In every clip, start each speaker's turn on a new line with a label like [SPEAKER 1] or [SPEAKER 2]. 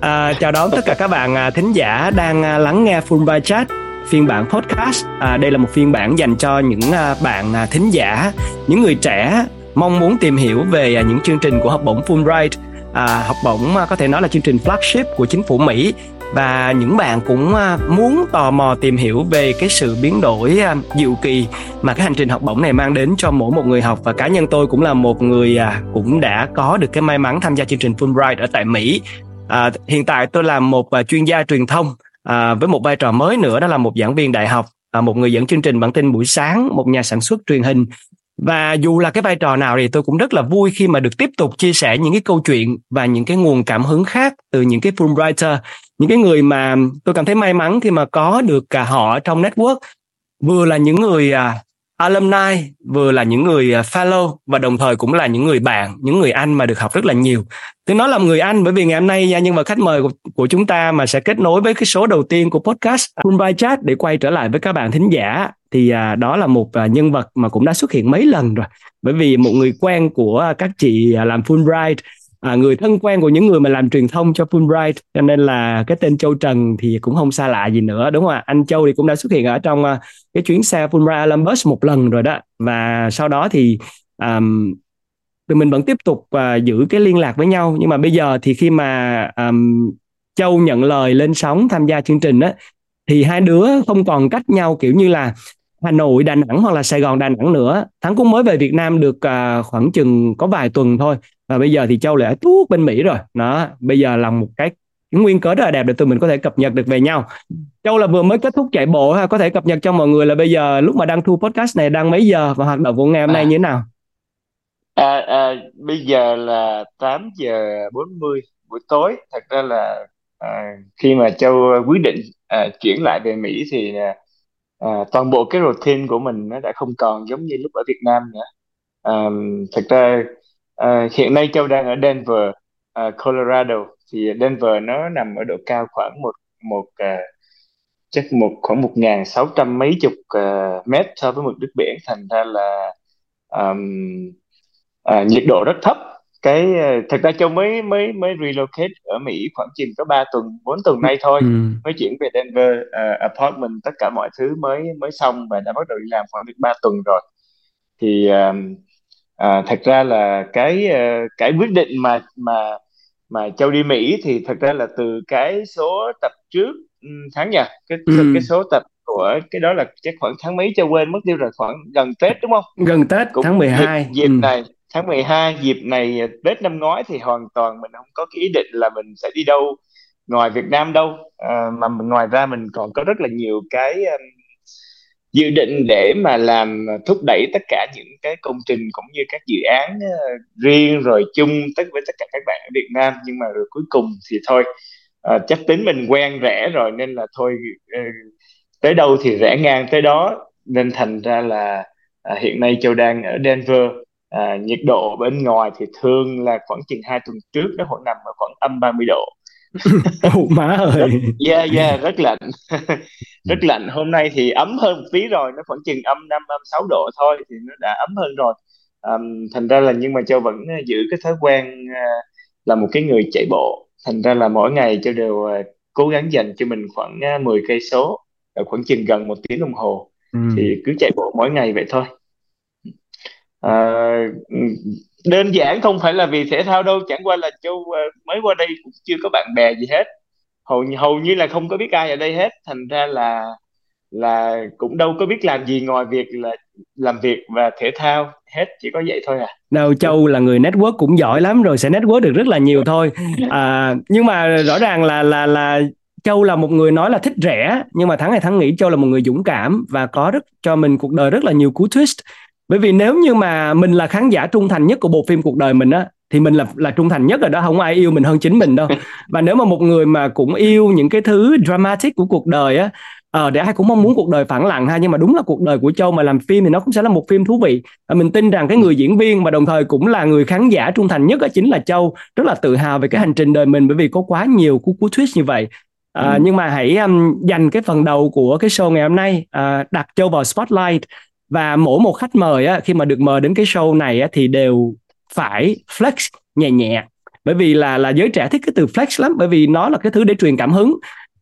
[SPEAKER 1] À, chào đón tất cả các bạn à, thính giả đang à, lắng nghe Fulbright Chat phiên bản podcast. À, đây là một phiên bản dành cho những à, bạn à, thính giả, những người trẻ mong muốn tìm hiểu về à, những chương trình của học bổng Fulbright. À, học bổng à, có thể nói là chương trình flagship của chính phủ Mỹ và những bạn cũng à, muốn tò mò tìm hiểu về cái sự biến đổi à, diệu kỳ mà cái hành trình học bổng này mang đến cho mỗi một người học và cá nhân tôi cũng là một người à, cũng đã có được cái may mắn tham gia chương trình Fulbright ở tại Mỹ À, hiện tại tôi là một uh, chuyên gia truyền thông à, với một vai trò mới nữa đó là một giảng viên đại học, à, một người dẫn chương trình bản tin buổi sáng, một nhà sản xuất truyền hình. Và dù là cái vai trò nào thì tôi cũng rất là vui khi mà được tiếp tục chia sẻ những cái câu chuyện và những cái nguồn cảm hứng khác từ những cái Fulbrighter, những cái người mà tôi cảm thấy may mắn khi mà có được cả họ trong network vừa là những người à, alumni vừa là những người à, fellow và đồng thời cũng là những người bạn những người anh mà được học rất là nhiều. Tôi nói là người anh bởi vì ngày hôm nay nhân vật khách mời của, của chúng ta mà sẽ kết nối với cái số đầu tiên của podcast Mumbai Chat để quay trở lại với các bạn thính giả thì à, đó là một à, nhân vật mà cũng đã xuất hiện mấy lần rồi. Bởi vì một người quen của các chị à, làm Fulbright à, người thân quen của những người mà làm truyền thông cho Fulbright cho nên là cái tên Châu Trần thì cũng không xa lạ gì nữa đúng không ạ? Anh Châu thì cũng đã xuất hiện ở trong uh, cái chuyến xe Fulbright Olympus một lần rồi đó. Và sau đó thì um, tụi mình vẫn tiếp tục uh, giữ cái liên lạc với nhau. Nhưng mà bây giờ thì khi mà um, Châu nhận lời lên sóng tham gia chương trình á thì hai đứa không còn cách nhau kiểu như là Hà Nội, Đà Nẵng hoặc là Sài Gòn, Đà Nẵng nữa. Thắng cũng mới về Việt Nam được uh, khoảng chừng có vài tuần thôi và bây giờ thì Châu lại tuốt bên Mỹ rồi. Đó, bây giờ là một cái nguyên cớ rất là đẹp để tụi mình có thể cập nhật được về nhau. Châu là vừa mới kết thúc chạy bộ ha, có thể cập nhật cho mọi người là bây giờ lúc mà đang thu podcast này đang mấy giờ và hoạt động của ngày hôm nay à. như thế nào?
[SPEAKER 2] À, à, bây giờ là 8 giờ 40 buổi tối. Thật ra là à, khi mà Châu quyết định à, chuyển lại về Mỹ thì à, à, toàn bộ cái routine của mình nó đã không còn giống như lúc ở Việt Nam nữa. À, thật ra à, hiện nay Châu đang ở Denver, à, Colorado. Thì Denver nó nằm ở độ cao khoảng một một à, chắc một khoảng một ngàn sáu trăm mấy chục uh, mét so với mực nước biển thành ra là um, uh, nhiệt độ rất thấp cái uh, thật ra châu mới mới mới relocate ở Mỹ khoảng chừng có 3 tuần 4 tuần nay thôi ừ. mới chuyển về Denver uh, apartment tất cả mọi thứ mới mới xong và đã bắt đầu đi làm khoảng được 3 tuần rồi thì uh, uh, thật ra là cái uh, cái quyết định mà mà mà châu đi Mỹ thì thật ra là từ cái số tập trước tháng nhỉ cái ừ. cái số tập của cái đó là chắc khoảng tháng mấy cho quên mất tiêu rồi khoảng gần Tết đúng không
[SPEAKER 1] gần Tết Cũng tháng 12
[SPEAKER 2] dịp, dịp ừ. này tháng 12 dịp này Tết năm ngoái thì hoàn toàn mình không có cái ý định là mình sẽ đi đâu ngoài Việt Nam đâu à, mà ngoài ra mình còn có rất là nhiều cái dự định để mà làm thúc đẩy tất cả những cái công trình cũng như các dự án uh, riêng rồi chung tất với tất cả các bạn ở Việt Nam. Nhưng mà rồi cuối cùng thì thôi uh, chắc tính mình quen rẻ rồi nên là thôi uh, tới đâu thì rẽ ngang tới đó. Nên thành ra là uh, hiện nay Châu đang ở Denver. À, nhiệt độ bên ngoài thì thường là khoảng chừng hai tuần trước nó khoảng nằm ở khoảng âm 30 độ.
[SPEAKER 1] Oh, má ơi.
[SPEAKER 2] Yeah yeah rất lạnh rất lạnh. Hôm nay thì ấm hơn một tí rồi nó khoảng chừng âm năm âm sáu độ thôi thì nó đã ấm hơn rồi. Um, thành ra là nhưng mà châu vẫn giữ cái thói quen uh, là một cái người chạy bộ. Thành ra là mỗi ngày châu đều uh, cố gắng dành cho mình khoảng uh, 10 cây số khoảng chừng gần một tiếng đồng hồ. Ừ. thì cứ chạy bộ mỗi ngày vậy thôi. À, đơn giản không phải là vì thể thao đâu. Chẳng qua là châu ờ, mới qua đây cũng chưa có bạn bè gì hết hầu hầu như là không có biết ai ở đây hết. Thành ra là là cũng đâu có biết làm gì ngoài việc là làm việc và thể thao. Hết chỉ có vậy thôi à.
[SPEAKER 1] Nào châu là người network cũng giỏi lắm rồi sẽ network được rất là nhiều thôi. À, nhưng mà rõ ràng là là là Châu là một người nói là thích rẻ nhưng mà tháng này tháng nghĩ Châu là một người dũng cảm và có rất cho mình cuộc đời rất là nhiều cú twist. Bởi vì nếu như mà mình là khán giả trung thành nhất của bộ phim cuộc đời mình á thì mình là là trung thành nhất rồi đó không ai yêu mình hơn chính mình đâu. Và nếu mà một người mà cũng yêu những cái thứ dramatic của cuộc đời á ờ để ai cũng mong muốn cuộc đời phẳng lặng ha nhưng mà đúng là cuộc đời của châu mà làm phim thì nó cũng sẽ là một phim thú vị. Và mình tin rằng cái người diễn viên mà đồng thời cũng là người khán giả trung thành nhất đó chính là châu. Rất là tự hào về cái hành trình đời mình bởi vì có quá nhiều cú cú twist như vậy. À, ừ. nhưng mà hãy um, dành cái phần đầu của cái show ngày hôm nay uh, đặt châu vào spotlight. Và mỗi một khách mời á, khi mà được mời đến cái show này á, thì đều phải flex nhẹ nhẹ. Bởi vì là là giới trẻ thích cái từ flex lắm bởi vì nó là cái thứ để truyền cảm hứng.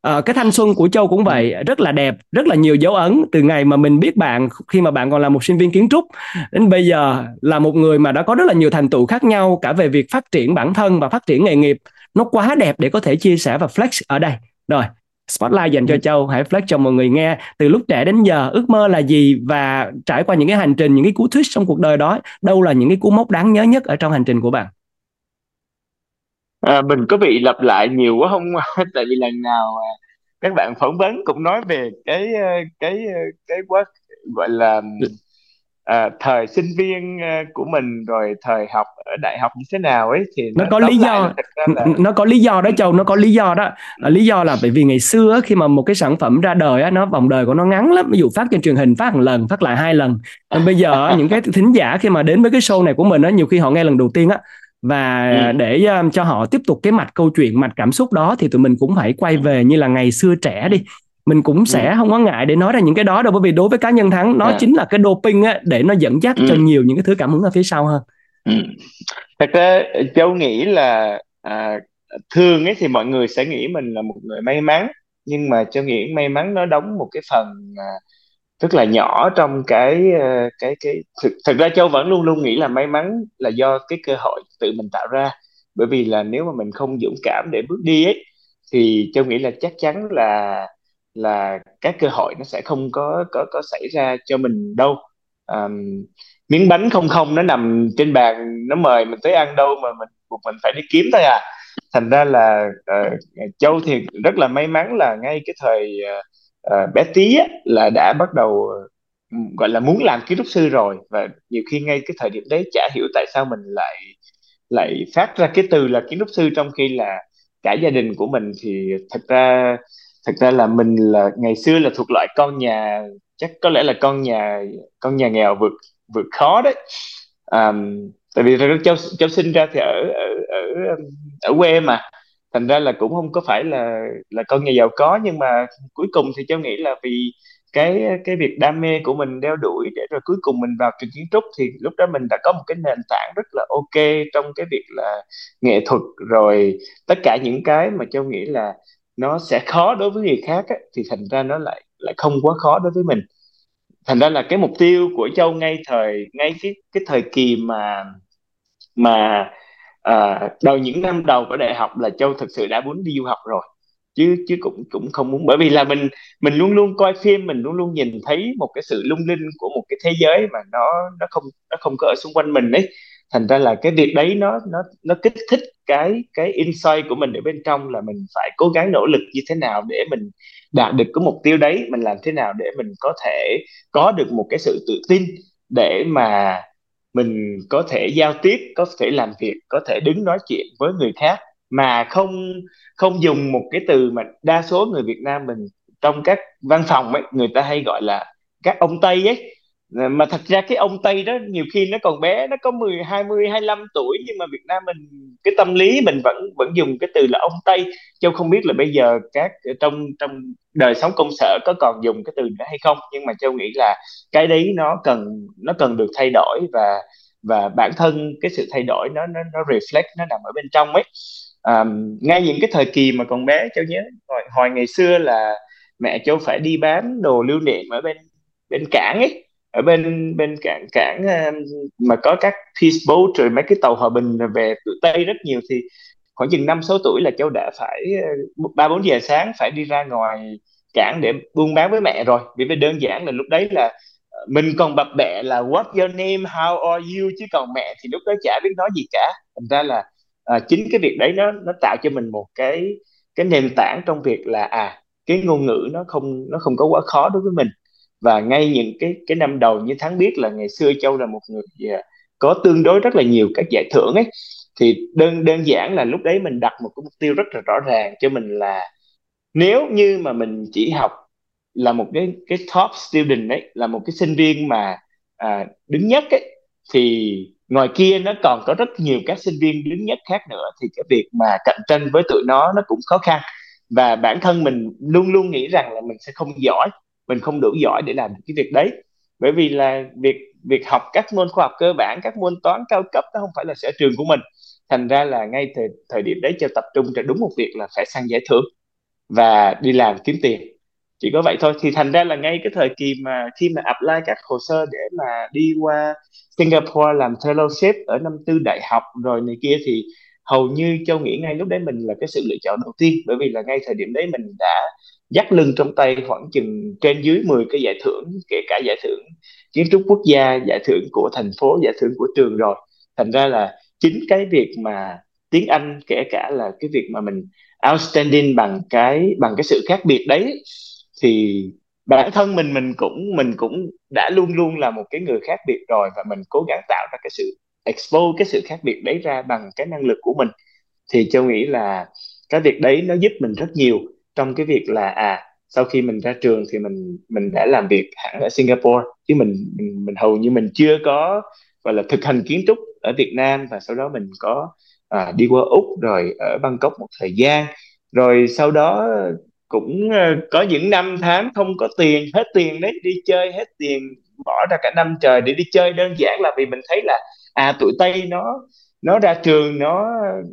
[SPEAKER 1] À, cái thanh xuân của châu cũng vậy rất là đẹp rất là nhiều dấu ấn từ ngày mà mình biết bạn khi mà bạn còn là một sinh viên kiến trúc. Đến bây giờ là một người mà đã có rất là nhiều thành tựu khác nhau cả về việc phát triển bản thân và phát triển nghề nghiệp. Nó quá đẹp để có thể chia sẻ và flex ở đây. Rồi spotlight dành cho ừ. châu. Hãy flex cho mọi người nghe. Từ lúc trẻ đến giờ ước mơ là gì? Và trải qua những cái hành trình những cái cú twist trong cuộc đời đó đâu là những cái cú mốc đáng nhớ nhất ở trong hành trình của bạn?
[SPEAKER 2] À, mình có bị lặp lại nhiều quá không? Tại vì lần nào các bạn phỏng vấn cũng nói về cái ờ, cái ờ, cái quá gọi là à, thời sinh viên ờ, của mình rồi thời học ở đại học như thế nào ấy thì
[SPEAKER 1] nó, nó có lý do là... nó có lý do đó châu nó có lý do đó. À, lý do là bởi vì ngày xưa khi mà một cái sản phẩm ra đời á nó vòng đời của nó ngắn lắm. Ví dụ phát trên truyền hình phát một lần phát lại hai lần. Nên bây giờ những cái thính giả khi mà đến với cái show này của mình á nhiều khi họ nghe lần đầu tiên á. Và ừ. để um, cho họ tiếp tục cái mạch câu chuyện mạch cảm xúc đó thì tụi mình cũng phải quay về như là ngày xưa trẻ đi mình cũng sẽ ừ. không có ngại để nói ra những cái đó đâu bởi vì đối với cá nhân thắng nó à. chính là cái doping á để nó dẫn dắt ừ. cho nhiều những cái thứ cảm hứng ở phía sau hơn
[SPEAKER 2] ừ. thật ra châu nghĩ là à, thường ấy thì mọi người sẽ nghĩ mình là một người may mắn nhưng mà châu nghĩ may mắn nó đóng một cái phần à, rất là nhỏ trong cái ờ, cái cái thực, thực ra châu vẫn luôn luôn nghĩ là may mắn là do cái cơ hội tự mình tạo ra bởi vì là nếu mà mình không dũng cảm để bước đi ấy thì châu nghĩ là chắc chắn là là các cơ hội nó sẽ không có có có xảy ra cho mình đâu. Um, miếng bánh không không nó nằm trên bàn nó mời mình tới ăn đâu mà mình buộc mình phải đi kiếm thôi à. Thành ra là uh, châu thì rất là may mắn là ngay cái thời uh, bé tí á, là đã bắt đầu gọi là muốn làm kiến trúc sư rồi. Và nhiều khi ngay cái thời điểm đấy chả hiểu tại sao mình lại lại phát ra cái từ là kiến trúc sư trong khi là cả gia đình của mình thì thật ra thật ra là mình là ngày xưa là thuộc loại con nhà chắc có lẽ là con nhà con nhà nghèo vượt vượt khó đấy. Um, tại vì cháu cháu sinh ra thì ở ở ở ở quê mà. Thành ra là cũng không có phải là là con nhà giàu có nhưng mà cuối cùng thì cháu nghĩ là vì cái cái việc đam mê của mình đeo đuổi để rồi cuối cùng mình vào trường kiến trúc thì lúc đó mình đã có một cái nền tảng rất là ok trong cái việc là nghệ thuật rồi tất cả những cái mà cháu nghĩ là nó sẽ khó đối với người khác á, thì thành ra nó lại lại không quá khó đối với mình. Thành ra là cái mục tiêu của châu ngay thời ngay cái cái thời kỳ mà mà à, đầu những năm đầu của đại học là châu thực sự đã muốn đi du học rồi. Chứ chứ cũng cũng không muốn. Bởi vì là mình mình luôn luôn coi phim mình luôn luôn nhìn thấy một cái sự lung linh của một cái thế giới mà nó nó không nó không có ở xung quanh mình đấy thành ra là cái việc đấy nó nó nó kích thích cái cái insight của mình ở bên trong là mình phải cố gắng nỗ lực như thế nào để mình đạt được cái mục tiêu đấy, mình làm thế nào để mình có thể có được một cái sự tự tin để mà mình có thể giao tiếp, có thể làm việc, có thể đứng nói chuyện với người khác, mà không không dùng một cái từ mà đa số người Việt Nam mình trong các văn phòng ấy, người ta hay gọi là các ông Tây ấy. Ờ, mà thật ra cái ông Tây đó nhiều khi nó còn bé nó có 10 20 25 tuổi nhưng mà Việt Nam mình cái tâm lý mình vẫn vẫn dùng cái từ là ông Tây. Châu không biết là bây giờ các ờ, trong trong đời sống công sở có còn dùng cái từ đó hay không. Nhưng mà châu nghĩ là cái đấy nó cần nó cần được thay đổi và và bản thân cái sự thay đổi nó nó nó reflect nó nằm ở bên trong ấy. À, ngay những cái thời kỳ mà còn bé châu nhớ hồi, hồi ngày xưa là mẹ châu phải đi bán đồ lưu niệm ở bên bên cảng ấy ở bên bên cảng cảng ờ, mà có các peace boat rồi mấy cái tàu hòa bình về từ tây rất nhiều thì khoảng chừng năm sáu tuổi là cháu đã phải ờ, ba bốn giờ sáng phải đi ra ngoài cảng để buôn bán với mẹ rồi. Vì đơn giản là lúc đấy là ờ, mình còn bập bẹ là what your name? How are you? Chứ còn mẹ thì lúc đó chả biết nói gì cả. Thành ra là à, chính cái việc đấy nó nó tạo cho mình một cái cái nền tảng trong việc là à cái ngôn ngữ nó không nó không có quá khó đối với mình và ngay những cái cái năm đầu như tháng biết là ngày xưa châu là một người à, có tương đối rất là nhiều các giải thưởng ấy. Thì đơn đơn giản là lúc đấy mình đặt một cái mục tiêu rất là rõ ràng cho mình là nếu như mà mình chỉ học là một cái cái top student ấy là một cái sinh viên mà à, đứng nhất ấy thì ngoài kia nó còn có rất nhiều các sinh viên đứng nhất khác nữa thì cái việc mà cạnh tranh với tụi nó nó cũng khó khăn. Và bản thân mình luôn luôn nghĩ rằng là mình sẽ không giỏi mình không đủ giỏi để làm cái việc đấy. Bởi vì là việc việc học các môn khoa học cơ bản, các môn toán cao cấp nó không phải là sở trường của mình. Thành ra là ngay thời thời điểm đấy cho tập trung cho đúng một việc là phải săn giải thưởng và đi làm kiếm tiền. Chỉ có vậy thôi. Thì thành ra là ngay cái thời kỳ mà khi mà apply các hồ sơ để mà đi qua Singapore làm fellowship ở năm tư đại học rồi này kia thì hầu như châu nghĩ ngay lúc đấy mình là cái sự lựa chọn đầu tiên. Bởi vì là ngay thời điểm đấy mình đã dắt lưng trong tay khoảng chừng trên dưới 10 cái giải thưởng, kể cả giải thưởng kiến trúc quốc gia, giải thưởng của thành phố, giải thưởng của trường rồi. Thành ra là chính cái việc mà tiếng Anh, kể cả là cái việc mà mình outstanding bằng cái bằng cái sự khác biệt đấy, thì bản thân mình mình cũng mình cũng đã luôn luôn là một cái người khác biệt rồi và mình cố gắng tạo ra cái sự expose cái sự khác biệt đấy ra bằng cái năng lực của mình. Thì châu nghĩ là cái việc đấy nó giúp mình rất nhiều trong cái việc là à sau khi mình ra trường thì mình mình đã làm việc hẳn ở Singapore chứ mình mình, mình hầu như mình chưa có gọi là thực hành kiến trúc ở Việt Nam. Và sau đó mình có à, đi qua úc rồi ở bangkok một thời gian. Rồi sau đó cũng ờ, có những năm tháng không có tiền hết tiền đấy đi chơi hết tiền bỏ ra cả năm trời để đi chơi. Đơn giản là vì mình thấy là à tụi tây nó nó ra trường nó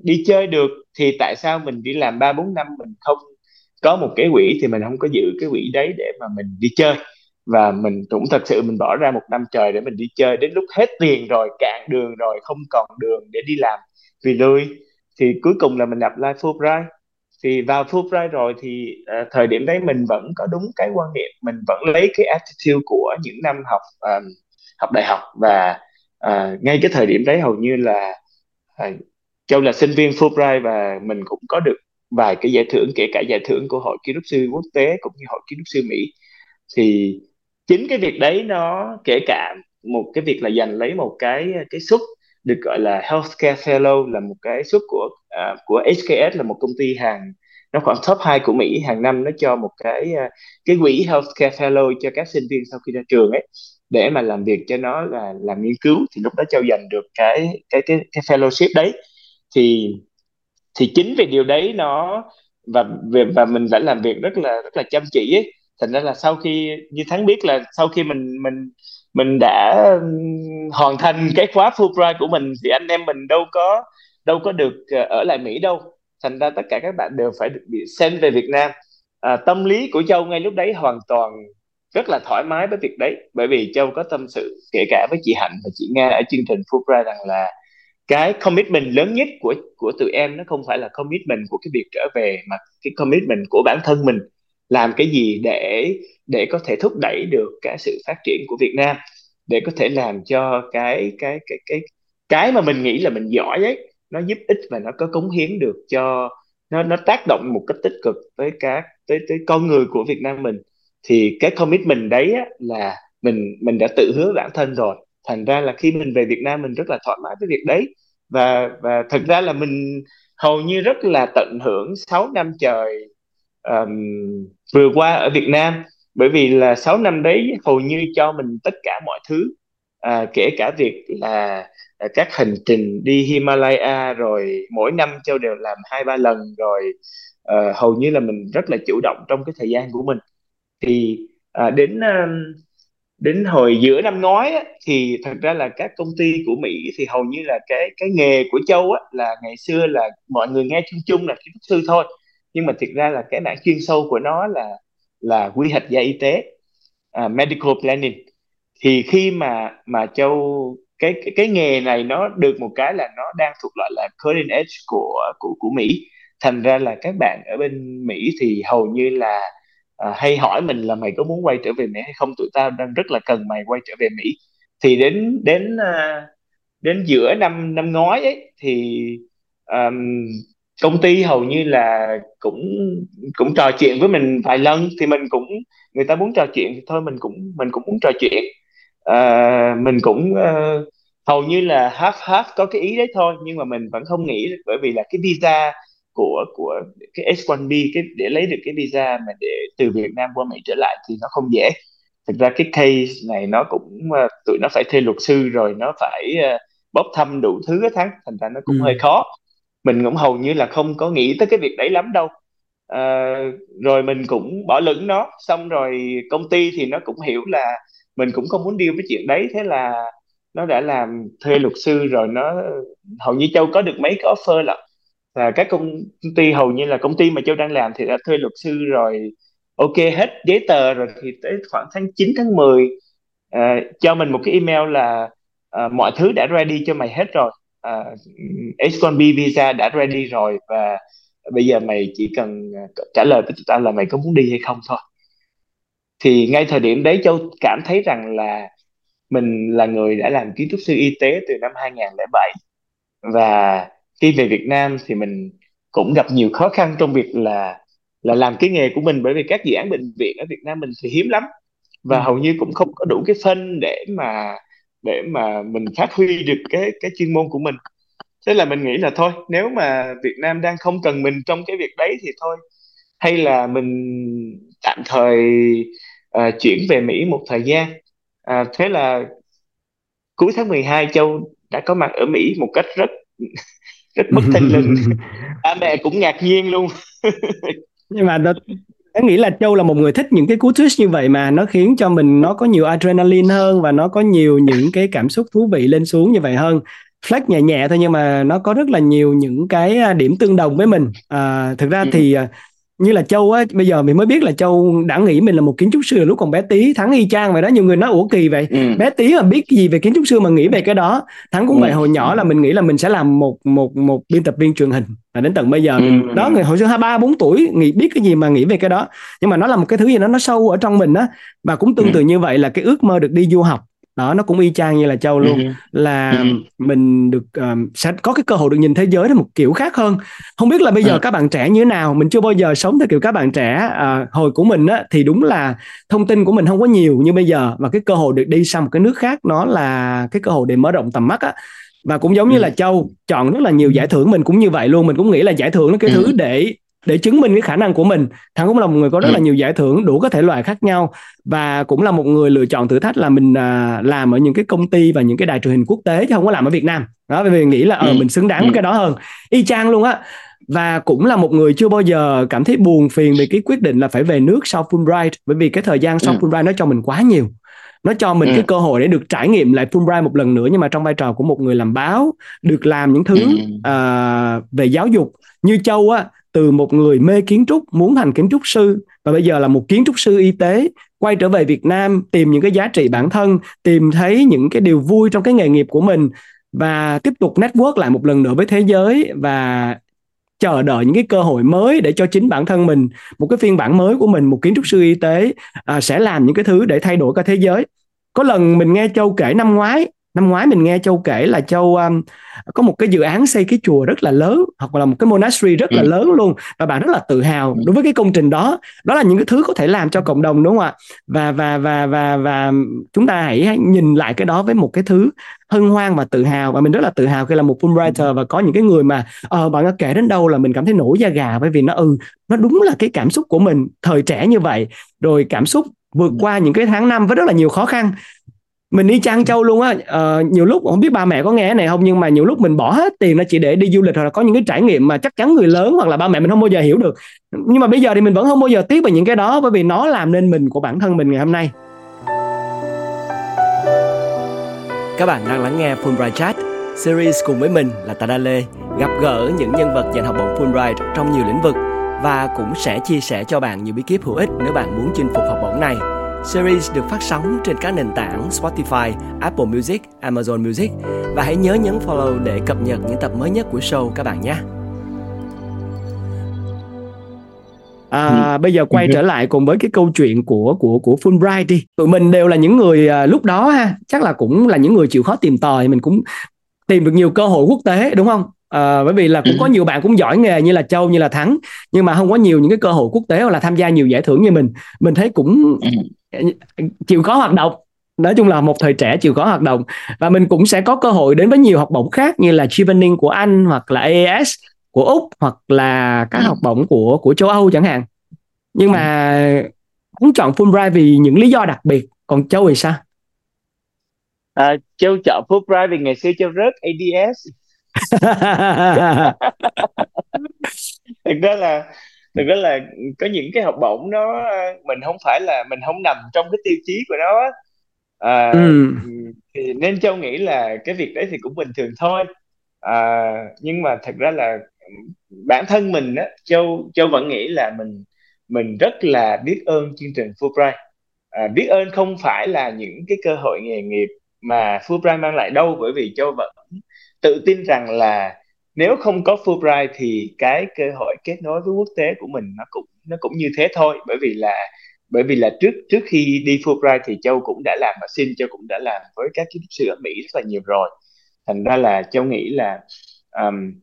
[SPEAKER 2] đi chơi được thì tại sao mình đi làm ba bốn năm mình không có một cái quỹ thì mình không có giữ cái quỹ đấy để mà mình đi chơi. Và mình cũng thật sự mình bỏ ra một năm trời để mình đi chơi. Đến lúc hết tiền rồi cạn đường rồi không còn đường để đi làm. Vì lười. Thì cuối cùng là mình apply Fulbright thì vào Fulbright rồi thì uh, thời điểm đấy mình vẫn có đúng cái quan niệm. Mình vẫn lấy cái attitude của những năm học um, học đại học. Và uh, ngay cái thời điểm đấy hầu như là uh, Châu là sinh viên Fulbright và mình cũng có được vài cái giải thưởng kể cả giải thưởng của hội kiến trúc sư quốc tế cũng như hội kiến trúc sư Mỹ. Thì chính cái việc đấy nó kể cả một cái việc là giành lấy một cái cái suất được gọi là healthcare fellow là một cái suất của uh, của HKS là một công ty hàng nó khoảng top 2 của Mỹ hàng năm nó cho một cái uh, cái quỹ healthcare fellow cho các sinh viên sau khi ra trường ấy để mà làm việc cho nó là làm nghiên cứu thì lúc đó châu giành được cái cái cái cái fellowship đấy. Thì thì chính vì điều đấy nó và và mình phải làm việc rất là rất là chăm chỉ ấy. Thành ra là sau khi như thắng biết là sau khi mình mình mình đã hoàn thành cái khóa Fulbright của mình thì anh em mình đâu có đâu có được ờ, ở lại Mỹ đâu. Thành ra tất cả các bạn đều phải được bị send về Việt Nam. À, tâm lý của Châu ngay lúc đấy hoàn toàn rất là thoải mái với việc đấy. Bởi vì Châu có tâm sự kể cả với chị Hạnh và chị Nga ở chương trình Fulbright rằng là cái commitment lớn nhất của của tụi em nó không phải là commitment của cái việc trở về mà cái commitment của bản thân mình làm cái gì để để có thể thúc đẩy được cái sự phát triển của Việt Nam để có thể làm cho cái cái cái cái cái mà mình nghĩ là mình giỏi ấy nó giúp ích và nó có cống hiến được cho nó nó tác động một cách tích cực với các tới tới con người của Việt Nam mình. Thì cái commitment đấy á, là mình mình đã tự hứa bản thân rồi thành ra là khi mình về Việt Nam mình rất là thoải mái với việc đấy. Và và thật ra là mình hầu như rất là tận hưởng 6 năm trời um, vừa qua ở Việt Nam. Bởi vì là 6 năm đấy hầu như cho mình tất cả mọi thứ. À, kể cả việc là à, các hành trình đi Himalaya rồi mỗi năm châu đều làm hai ba lần rồi à, hầu như là mình rất là chủ động trong cái thời gian của mình. Thì à, đến đến hồi giữa năm ngoái á, thì thật ra là các công ty của Mỹ thì hầu như là cái cái nghề của châu á, là ngày xưa là mọi người nghe chung chung là kiến trúc sư thôi. Nhưng mà thực ra là cái mảng chuyên sâu của nó là là quy hoạch gia y tế uh, medical planning. Thì khi mà mà châu cái, cái cái nghề này nó được một cái là nó đang thuộc loại là cutting edge của của của Mỹ. Thành ra là các bạn ở bên Mỹ thì hầu như là à, hay hỏi mình là mày có muốn quay trở về Mỹ hay không? Tụi tao đang rất là cần mày quay trở về Mỹ. Thì đến đến à, đến giữa năm năm ngoái ấy thì um, công ty hầu như là cũng cũng trò chuyện với mình vài lần. Thì mình cũng người ta muốn trò chuyện thì thôi mình cũng mình cũng muốn trò chuyện. Uh, mình cũng uh, hầu như là half half có cái ý đấy thôi nhưng mà mình vẫn không nghĩ bởi vì là cái visa của của cái H1B cái để lấy được cái visa mà để từ Việt Nam qua Mỹ trở lại thì nó không dễ. Thực ra cái case này nó cũng uh, tụi nó phải thuê luật sư rồi nó phải uh, thăm đủ thứ hết thắng thành ra nó cũng ừ. hơi khó. Mình cũng hầu như là không có nghĩ tới cái việc đấy lắm đâu. À, rồi mình cũng bỏ lửng nó xong rồi công ty thì nó cũng hiểu là mình cũng không muốn deal với chuyện đấy thế là nó đã làm thuê luật sư rồi nó hầu như châu có được mấy cái offer lận và các công ty hầu như là công ty mà châu đang làm thì đã thuê luật sư rồi ok hết giấy tờ rồi thì tới khoảng tháng 9 tháng 10 uh, à, cho mình một cái email là uh, mọi thứ đã ready cho mày hết rồi. À, uh, H1B visa đã ready rồi và bây giờ mày chỉ cần trả lời với tụi ta là mày có muốn đi hay không thôi. Thì ngay thời điểm đấy châu cảm thấy rằng là mình là người đã làm kiến trúc sư y tế từ năm 2007 và khi về Việt Nam thì mình cũng gặp nhiều khó khăn trong việc là là làm cái nghề của mình. Bởi vì các dự án bệnh viện ở Việt Nam mình thì hiếm lắm. Và ừ. hầu như cũng không có đủ cái phân để mà để mà mình phát huy được cái cái chuyên môn của mình. Thế là mình nghĩ là thôi nếu mà Việt Nam đang không cần mình trong cái việc đấy thì thôi. Hay là mình tạm thời uh, chuyển về Mỹ một thời gian. Uh, thế là cuối tháng 12 Châu đã có mặt ở Mỹ một cách rất rất bất thình lình ba mẹ cũng ngạc nhiên luôn.
[SPEAKER 1] Nhưng mà nó em nghĩ là Châu là một người thích những cái cú twist như vậy mà nó khiến cho mình nó có nhiều adrenaline hơn và nó có nhiều những cái cảm xúc thú vị lên xuống như vậy hơn. Flex nhẹ nhẹ thôi nhưng mà nó có rất là nhiều những cái à, điểm tương đồng với mình. À, thực ra ừ. thì à, như là châu á bây giờ mình mới biết là châu đã nghĩ mình là một kiến trúc sư lúc còn bé tí thắng y chang vậy đó nhiều người nói ủa kỳ vậy ừ. bé tí mà biết gì về kiến trúc sư mà nghĩ về cái đó thắng cũng ừ. vậy hồi nhỏ là mình nghĩ là mình sẽ làm một một một biên tập viên truyền hình và đến tận bây giờ ừ. đó người hồi xưa hai ba bốn tuổi nghĩ biết cái gì mà nghĩ về cái đó nhưng mà nó là một cái thứ gì đó nó sâu ở trong mình á và cũng tương tự ừ. như vậy là cái ước mơ được đi du học đó nó cũng y chang như là châu luôn. Ừ. là ừ. mình được um, sẽ có cái cơ hội được nhìn thế giới theo một kiểu khác hơn. Không biết là bây giờ ừ. các bạn trẻ như thế nào? Mình chưa bao giờ sống theo kiểu các bạn trẻ uh, hồi của mình á thì đúng là thông tin của mình không có nhiều như bây giờ. Và cái cơ hội được đi sang một cái nước khác nó là cái cơ hội để mở rộng tầm mắt á. Và cũng giống như là châu chọn rất là nhiều giải thưởng mình cũng như vậy luôn. Mình cũng nghĩ là giải thưởng nó cái thứ để để chứng minh cái khả năng của mình thắng cũng là một người có rất là ừ. nhiều giải thưởng đủ các thể loại khác nhau và cũng là một người lựa chọn thử thách là mình à, làm ở những cái công ty và những cái đài truyền hình quốc tế chứ không có làm ở Việt Nam đó bởi vì nghĩ là ờ ừ. mình xứng đáng với ừ. cái đó hơn y chang luôn á và cũng là một người chưa bao giờ cảm thấy buồn phiền về cái quyết định là phải về nước sau Fulbright bởi vì cái thời gian sau Fulbright nó cho mình quá nhiều nó cho mình ừ. cái cơ hội để được trải nghiệm lại Fulbright một lần nữa nhưng mà trong vai trò của một người làm báo được làm những thứ ừ. uh, về giáo dục như Châu á từ một người mê kiến trúc muốn thành kiến trúc sư và bây giờ là một kiến trúc sư y tế quay trở về Việt Nam tìm những cái giá trị bản thân tìm thấy những cái điều vui trong cái nghề nghiệp của mình và tiếp tục network lại một lần nữa với thế giới và chờ đợi những cái cơ hội mới để cho chính bản thân mình một cái phiên bản mới của mình một kiến trúc sư y tế à, sẽ làm những cái thứ để thay đổi cả thế giới. Có lần mình nghe châu kể năm ngoái năm ngoái mình nghe châu kể là châu um, có một cái dự án xây cái chùa rất là lớn hoặc là một cái monastery rất là ừ. lớn luôn và bạn rất là tự hào ừ. đối với cái công trình đó đó là những cái thứ có thể làm cho cộng đồng đúng không ạ và và và và và chúng ta hãy nhìn lại cái đó với một cái thứ hân hoan và tự hào và mình rất là tự hào khi là một Fulbrighter và có những cái người mà ờ bạn kể đến đâu là mình cảm thấy nổi da gà bởi vì nó ừ nó đúng là cái cảm xúc của mình thời trẻ như vậy rồi cảm xúc vượt ừ. qua những cái tháng năm với rất là nhiều khó khăn mình đi Trang Châu luôn á uh, nhiều lúc không biết ba mẹ có nghe này không nhưng mà nhiều lúc mình bỏ hết tiền ra chỉ để đi du lịch hoặc là có những cái trải nghiệm mà chắc chắn người lớn hoặc là ba mẹ mình không bao giờ hiểu được. Nhưng mà bây giờ thì mình vẫn không bao giờ tiếc về những cái đó bởi vì nó làm nên mình của bản thân mình ngày hôm nay. Các bạn đang lắng nghe Fulbright Chat series cùng với mình là Tà Đa Lê gặp gỡ những nhân vật giành học bổng Fulbright trong nhiều lĩnh vực và cũng sẽ chia sẻ cho bạn nhiều bí kíp hữu ích nếu bạn muốn chinh phục học bổng này. Series được phát sóng trên các nền tảng Spotify, Apple Music, Amazon Music và hãy nhớ nhấn follow để cập nhật những tập mới nhất của show các bạn nhé. À, ừ. bây giờ quay ừ. trở lại cùng với cái câu chuyện của của của Fulbright đi. Tụi mình đều là những người à, lúc đó ha, chắc là cũng là những người chịu khó tìm tòi, mình cũng tìm được nhiều cơ hội quốc tế đúng không? À, bởi vì là cũng có nhiều bạn cũng giỏi nghề như là Châu như là Thắng nhưng mà không có nhiều những cái cơ hội quốc tế hoặc là tham gia nhiều giải thưởng như mình mình thấy cũng chịu khó hoạt động. Nói chung là một thời trẻ chịu khó hoạt động. Và mình cũng sẽ có cơ hội đến với nhiều học bổng khác như là Chevening của Anh hoặc là AAS của Úc hoặc là các học bổng của của châu Âu chẳng hạn. Nhưng mà cũng chọn Fulbright vì những lý do đặc biệt. Còn Châu thì sao?
[SPEAKER 2] À, Châu chọn Fulbright vì ngày xưa Châu rớt ADS thực ra là thực ra là có những cái học bổng nó mình không phải là mình không nằm trong cái tiêu chí của nó à, ừ. thì nên Châu nghĩ là cái việc đấy thì cũng bình thường thôi. À, nhưng mà thật ra là bản thân mình á Châu Châu vẫn nghĩ là mình mình rất là biết ơn chương trình Fulbright. À, biết ơn không phải là những cái cơ hội nghề nghiệp mà Fulbright mang lại đâu bởi vì Châu vẫn tự tin rằng là nếu không có Fulbright thì cái cơ hội kết nối với quốc tế của mình nó cũng nó cũng như thế thôi. Bởi vì là bởi vì là trước trước khi đi Fulbright thì Châu cũng đã làm và xin Châu cũng đã làm với các kiến trúc sư ở Mỹ rất là nhiều rồi. Thành ra là Châu nghĩ là um,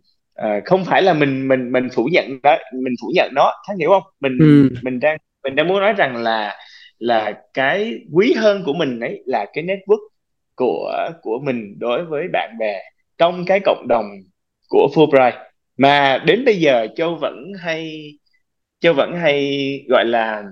[SPEAKER 2] uh, không phải là mình mình mình phủ nhận đó mình phủ nhận nó. Thắng hiểu không? Mình ừ. mình đang mình đang muốn nói rằng là là cái quý hơn của mình ấy là cái network của của mình đối với bạn bè trong cái cộng đồng của Fulbright. Mà đến bây giờ Châu vẫn hay Châu vẫn hay gọi là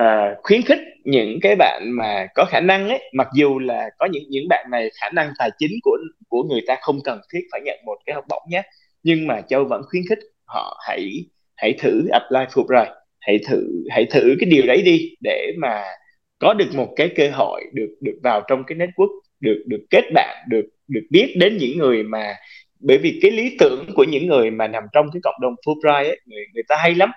[SPEAKER 2] uh, khuyến khích những cái bạn mà có khả năng ấy. Mặc dù là có những những bạn này khả năng tài chính của của người ta không cần thiết phải nhận một cái học bổng nhé. Nhưng mà Châu vẫn khuyến khích họ hãy hãy thử apply Fulbright. Hãy thử hãy thử cái điều đấy đi để mà có được một cái cơ hội được được vào trong cái network được được kết bạn được được biết đến những người mà bởi vì cái lý tưởng của những người mà nằm trong cái cộng đồng Fulbright ấy, người người ta hay lắm.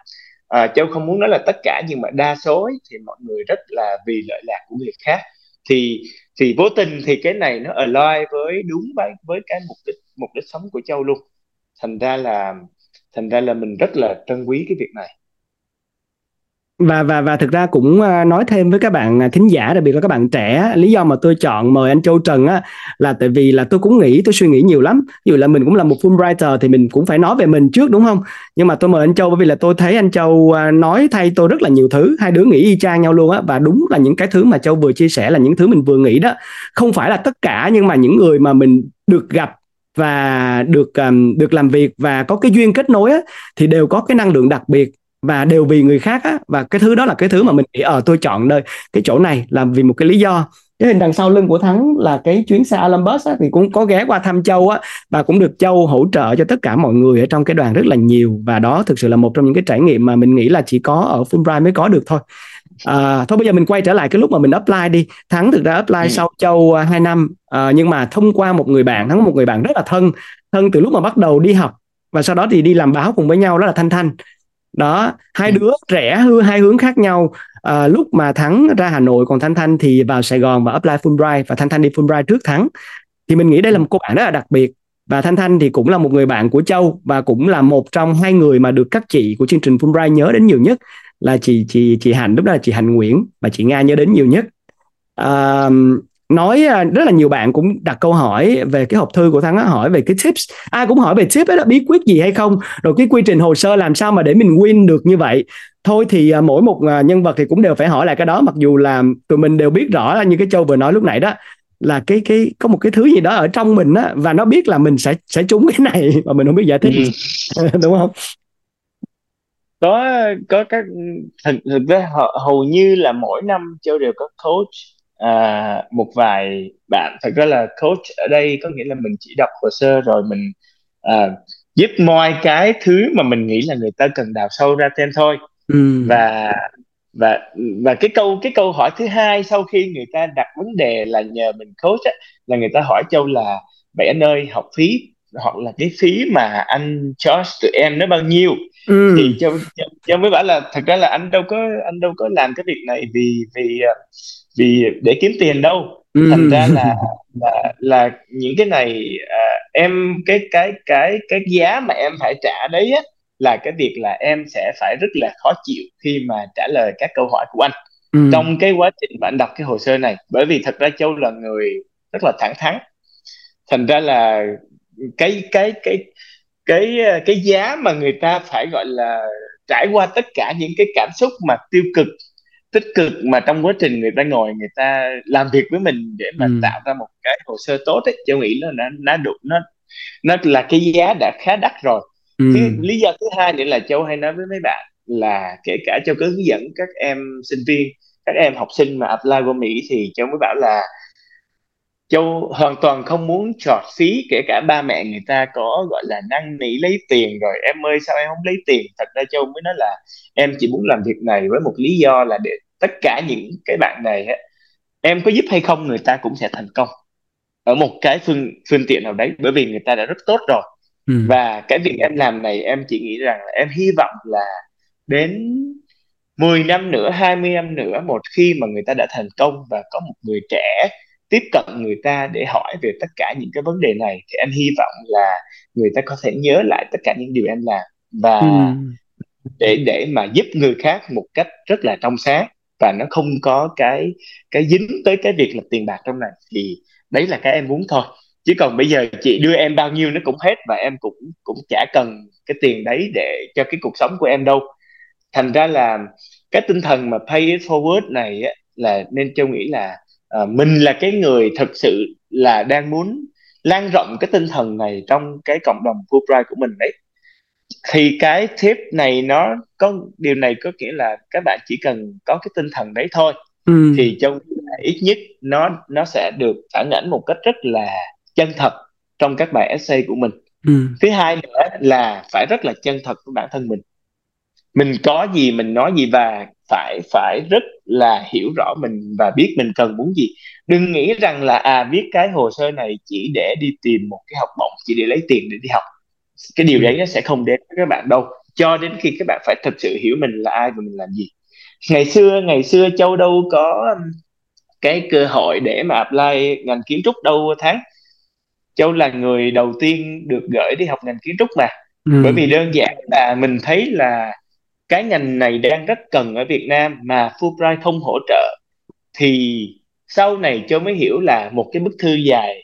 [SPEAKER 2] À, châu không muốn nói là tất cả nhưng mà đa số ấy, thì mọi người rất là vì lợi lạc của người khác. Thì thì vô tình thì cái này nó align với đúng với với cái mục đích mục đích sống của châu luôn. Thành ra là thành ra là mình rất là trân quý cái việc này
[SPEAKER 1] và và và thực ra cũng ờ, nói thêm với các bạn à, thính giả đặc biệt là các bạn trẻ lý do mà tôi chọn mời anh Châu Trần á là tại vì là tôi cũng nghĩ tôi suy nghĩ nhiều lắm. Dù là mình cũng là một Fulbrighter thì mình cũng phải nói về mình trước đúng không? Nhưng mà tôi mời anh Châu bởi vì là tôi thấy anh Châu à, nói thay tôi rất là nhiều thứ. Hai đứa nghĩ y chang nhau luôn á và đúng là những cái thứ mà Châu vừa chia sẻ là những thứ mình vừa nghĩ đó. Không phải là tất cả nhưng mà những người mà mình được gặp và được um, được làm việc và có cái duyên kết nối á, thì đều có cái năng lượng đặc biệt và đều vì người khác á. Và cái thứ đó là cái thứ mà mình nghĩ ở ờ, tôi chọn nơi cái chỗ này là vì một cái lý do. Cái hình đằng sau lưng của thắng là cái chuyến xe Olympus á, thì cũng có ghé qua thăm châu á và cũng được châu hỗ trợ cho tất cả mọi người ở trong cái đoàn rất là nhiều. Và đó thực sự là một trong những cái trải nghiệm mà mình nghĩ là chỉ có ở Fulbright mới có được thôi. À, thôi bây giờ mình quay trở lại cái lúc mà mình apply đi. Thắng thực ra apply ừ. sau châu uh, 2 năm. À, nhưng mà thông qua một người bạn thắng có một người bạn rất là thân. Thân từ lúc mà bắt đầu đi học và sau đó thì đi làm báo cùng với nhau đó là thanh thanh đó hai ừ. đứa trẻ hư hai hướng khác nhau. À, lúc mà thắng ra hà nội còn thanh thanh thì vào sài gòn và apply fulbright và thanh thanh đi fulbright trước thắng. Thì mình nghĩ đây là một cô bạn rất là đặc biệt và thanh thanh thì cũng là một người bạn của châu và cũng là một trong hai người mà được các chị của chương trình fulbright nhớ đến nhiều nhất là chị chị chị hạnh lúc đó là chị hạnh nguyễn và chị nga nhớ đến nhiều nhất. À, nói à, rất là nhiều bạn cũng đặt câu hỏi về cái hộp thư của thắng hỏi về cái tips. Ai cũng hỏi về tips đó bí quyết gì hay không? Rồi cái quy trình hồ sơ làm sao mà để mình win được như vậy? Thôi thì à, mỗi một à, nhân vật thì cũng đều phải hỏi lại cái đó mặc dù là tụi mình đều biết rõ là như cái châu vừa nói lúc nãy đó là cái cái có một cái thứ gì đó ở trong mình á và nó biết là mình sẽ sẽ trúng cái này mà mình không biết giải thích. Ừ. đúng không?
[SPEAKER 2] Có có các thực thực ra hầu như là mỗi năm châu đều có coach à, một vài bạn thật ra là coach ở đây có nghĩa là mình chỉ đọc hồ sơ rồi mình à, giúp moi cái thứ mà mình nghĩ là người ta cần đào sâu ra thêm thôi ừ. và và và cái câu cái câu hỏi thứ hai sau khi người ta đặt vấn đề là nhờ mình coach á, là người ta hỏi châu là vậy anh ơi học phí hoặc là cái phí mà anh charge tụi em nó bao nhiêu ừ. thì châu, châu, châu mới bảo là thật ra là anh đâu có anh đâu có làm cái việc này vì vì vì để kiếm tiền đâu ừ. thành ra là là là những cái này à, em cái cái cái cái giá mà em phải trả đấy á là cái việc là em sẽ phải rất là khó chịu khi mà trả lời các câu hỏi của anh ừ. trong cái quá trình mà anh đọc cái hồ sơ này bởi vì thật ra châu là người rất là thẳng thắn thành ra là cái cái cái cái cái giá mà người ta phải gọi là trải qua tất cả những cái cảm xúc mà tiêu cực tích cực mà trong quá trình người ta ngồi người ta làm việc với mình để mà ừ. tạo ra một cái hồ sơ tốt ấy châu nghĩ là nó nó đủ nó nó là cái giá đã khá đắt rồi ừ. lý do thứ hai nữa là châu hay nói với mấy bạn là kể cả châu có hướng dẫn các em sinh viên các em học sinh mà apply qua Mỹ thì châu mới bảo là Châu hoàn toàn không muốn trọt phí kể cả ba mẹ người ta có gọi là năn nỉ lấy tiền rồi em ơi sao em không lấy tiền? Thật ra Châu mới nói là em chỉ muốn làm việc này với một lý do là để tất cả những cái bạn này em có giúp hay không người ta cũng sẽ thành công. Ở một cái phương phương tiện nào đấy bởi vì người ta đã rất tốt rồi. Ừ. và cái việc em làm này em chỉ nghĩ rằng là em hy vọng là đến 10 năm nữa 20 năm nữa một khi mà người ta đã thành công và có một người trẻ tiếp cận người ta để hỏi về tất cả những cái vấn đề này thì em hy vọng là người ta có thể nhớ lại tất cả những điều em làm và ừ. để để mà giúp người khác một cách rất là trong sáng và nó không có cái cái dính tới cái việc là tiền bạc trong này. Thì đấy là cái em muốn thôi. Chứ còn bây giờ chị đưa em bao nhiêu nó cũng hết và em cũng cũng chả cần cái tiền đấy để cho cái cuộc sống của em đâu. Thành ra là cái tinh thần mà pay it forward này á, là nên châu nghĩ là uh, mình là cái người thực sự là đang muốn lan rộng cái tinh thần này trong cái cộng đồng Fulbright của mình đấy thì cái tip này nó có điều này có nghĩa là các bạn chỉ cần có cái tinh thần đấy thôi ừ. thì trong ít nhất nó nó sẽ được phản ảnh một cách rất là chân thật trong các bài essay của mình ừ. thứ hai nữa là phải rất là chân thật với bản thân mình mình có gì mình nói gì và phải phải rất là hiểu rõ mình và biết mình cần muốn gì. Đừng nghĩ rằng là à viết cái hồ sơ này chỉ để đi tìm một cái học bổng chỉ để lấy tiền để đi học. Cái điều ừ. đấy nó sẽ không đến với các bạn đâu. Cho đến khi các bạn phải thực sự hiểu mình là ai và mình làm gì. Ngày xưa ngày xưa châu đâu có cái cơ hội để mà apply ngành kiến trúc đâu tháng châu là người đầu tiên được gửi đi học ngành kiến trúc mà. Ừ. bởi vì đơn giản là mình thấy là cái ngành này đang rất cần ở Việt Nam mà Fulbright không hỗ trợ thì sau này châu mới hiểu là một cái bức thư dài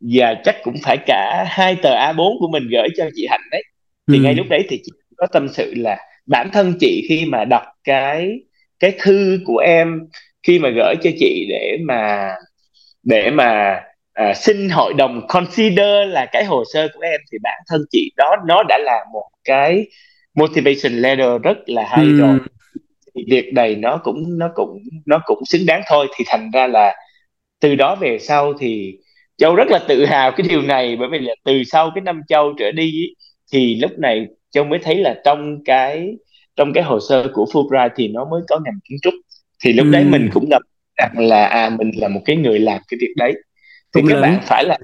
[SPEAKER 2] và chắc cũng phải cả hai tờ A4 của mình gửi cho chị Hạnh đấy thì ừ. ngay lúc đấy thì chị có tâm sự là bản thân chị khi mà đọc cái cái thư của em khi mà gửi cho chị để mà để mà à, xin hội đồng consider là cái hồ sơ của em thì bản thân chị đó nó đã là một cái motivation letter rất là hay ừ. rồi. Thì việc này nó cũng nó cũng nó cũng xứng đáng thôi. Thì thành ra là từ đó về sau thì châu rất là tự hào cái điều này. Bởi vì là từ sau cái năm châu trở đi thì lúc này châu mới thấy là trong cái trong cái hồ sơ của Fulbright thì nó mới có ngành kiến trúc. Thì lúc ừ. đấy mình cũng gặp rằng là à mình là một cái người làm cái việc đấy thì các lớn. bạn phải là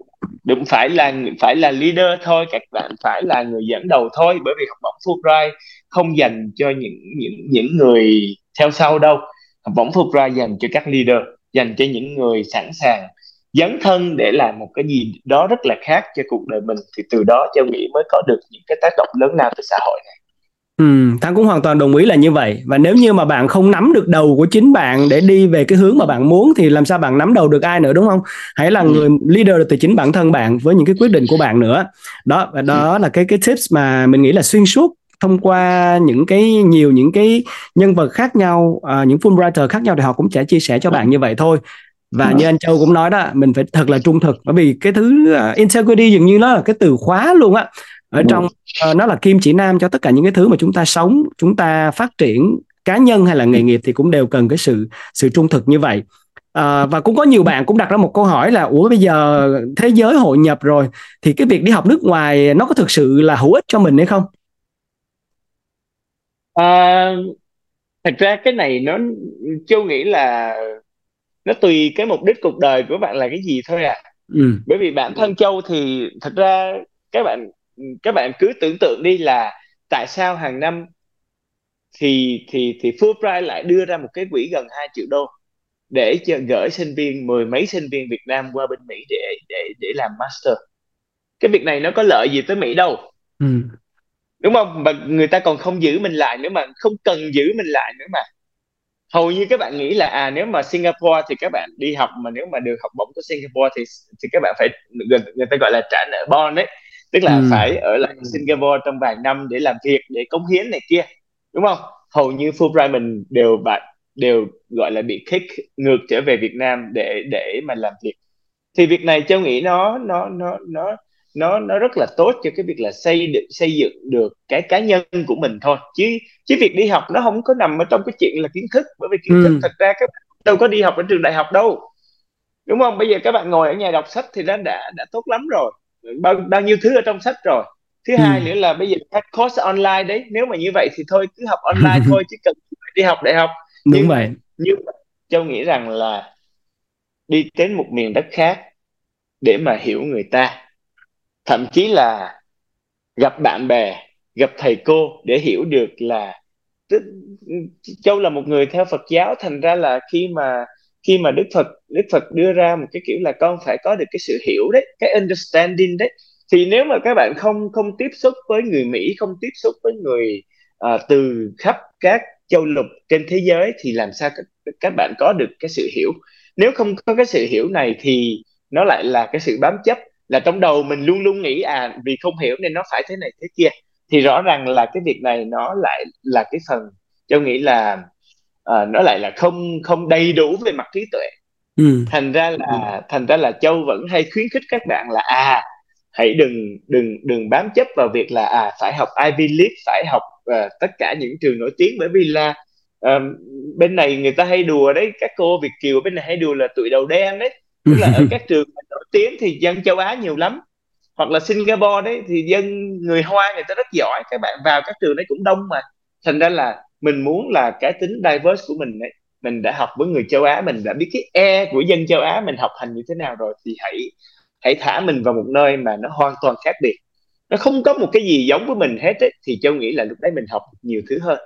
[SPEAKER 2] đúng phải là phải là leader thôi các bạn phải là người dẫn đầu thôi bởi vì học bổng Fulbright không dành cho những những những người theo sau đâu. Học bổng Fulbright dành cho các leader dành cho những người sẵn sàng dấn thân để làm một cái gì đó rất là khác cho cuộc đời mình. Thì từ đó châu nghĩ mới có được những cái tác động lớn lao từ xã hội này
[SPEAKER 1] Ừ, Thắng cũng hoàn toàn đồng ý là như vậy và nếu như mà bạn không nắm được đầu của chính bạn để đi về cái hướng mà bạn muốn thì làm sao bạn nắm đầu được ai nữa đúng không? Hãy là ừ. người leader từ chính bản thân bạn với những cái quyết định của bạn nữa. Đó và đó ừ. là cái cái tips mà mình nghĩ là xuyên suốt thông qua những cái nhiều những cái nhân vật khác nhau, uh, những Fulbrighter khác nhau thì họ cũng sẽ chia sẻ cho bạn như vậy thôi và như anh Châu cũng nói đó mình phải thật là trung thực bởi vì cái thứ uh, integrity dường như nó là cái từ khóa luôn á ở trong uh, nó là kim chỉ nam cho tất cả những cái thứ mà chúng ta sống chúng ta phát triển cá nhân hay là nghề nghiệp thì cũng đều cần cái sự sự trung thực như vậy À, và cũng có nhiều bạn cũng đặt ra một câu hỏi là ủa bây giờ thế giới hội nhập rồi thì cái việc đi học nước ngoài nó có thực sự là hữu ích cho mình hay không?
[SPEAKER 2] À, thật ra cái này nó châu nghĩ là nó tùy cái mục đích cuộc đời của bạn là cái gì thôi à ừ. bởi vì bản thân châu thì thật ra các bạn các bạn cứ tưởng tượng đi là tại sao hàng năm thì thì thì Fulbright lại đưa ra một cái quỹ gần 2 triệu đô để cho gửi sinh viên mười mấy sinh viên Việt Nam qua bên Mỹ để để để làm master. Cái việc này nó có lợi gì tới Mỹ đâu. Ừ. đúng không? Mà người ta còn không giữ mình lại nữa mà không cần giữ mình lại nữa mà. Hầu như các bạn nghĩ là à nếu mà Singapore thì các bạn đi học mà nếu mà được học bổng của Singapore thì thì các bạn phải người, người ta gọi là trả nợ bond đấy tức là ừ. phải ở lại Singapore trong vài năm để làm việc để cống hiến này kia đúng không? Hầu như Fulbright mình đều bạn đều gọi là bị kick ngược trở về Việt Nam để để mà làm việc. Thì việc này châu nghĩ nó nó nó nó nó nó rất là tốt cho cái việc là xây được xây dựng được cái cá nhân của mình thôi. Chứ chứ việc đi học nó không có nằm ở trong cái chuyện là kiến thức bởi vì kiến ừ. thức thật ra các bạn đâu có đi học ở trường đại học đâu. Đúng không? Bây giờ các bạn ngồi ở nhà đọc sách thì đã đã đã tốt lắm rồi bao bao nhiêu thứ ở trong sách rồi. Thứ ừ. hai nữa là bây giờ các course online đấy nếu mà như vậy thì thôi cứ học online thôi chứ cần đi học đại học.
[SPEAKER 1] Đúng nhưng, vậy.
[SPEAKER 2] nhưng châu nghĩ rằng là đi đến một miền đất khác để mà hiểu người ta. Thậm chí là gặp bạn bè gặp thầy cô để hiểu được là Châu là một người theo Phật giáo thành ra là khi mà khi mà Đức Phật Đức Phật đưa ra một cái kiểu là con phải có được cái sự hiểu đấy cái understanding đấy thì nếu mà các bạn không không tiếp xúc với người Mỹ không tiếp xúc với người uh, từ khắp các châu lục trên thế giới thì làm sao các, các bạn có được cái sự hiểu? Nếu không có cái sự hiểu này thì nó lại là cái sự bám chấp là trong đầu mình luôn luôn nghĩ à vì không hiểu nên nó phải thế này thế kia. Thì rõ ràng là cái việc này nó lại là cái phần cho nghĩ là uh, nó lại là không không đầy đủ về mặt trí tuệ. Ừ. thành ra là ừ. thành ra là châu vẫn hay khuyến khích các bạn là à hãy đừng đừng đừng bám chấp vào việc là à phải học Ivy League phải học uh, tất cả những trường nổi tiếng. Bởi vì là uh, bên này người ta hay đùa đấy các cô Việt kiều bên này hay đùa là tụi đầu đen đấy. Tức là ở các trường nổi tiếng thì dân châu Á nhiều lắm. Hoặc là Singapore đấy thì dân người Hoa người ta rất giỏi các bạn vào các trường đấy cũng đông mà. Thành ra là mình muốn là cái tính diverse của mình ấy mình đã học với người châu Á mình đã biết cái e của dân châu Á mình học hành như thế nào rồi thì hãy hãy thả mình vào một nơi mà nó hoàn toàn khác biệt nó không có một cái gì giống với mình hết ấy, thì châu nghĩ là lúc đấy mình học nhiều thứ hơn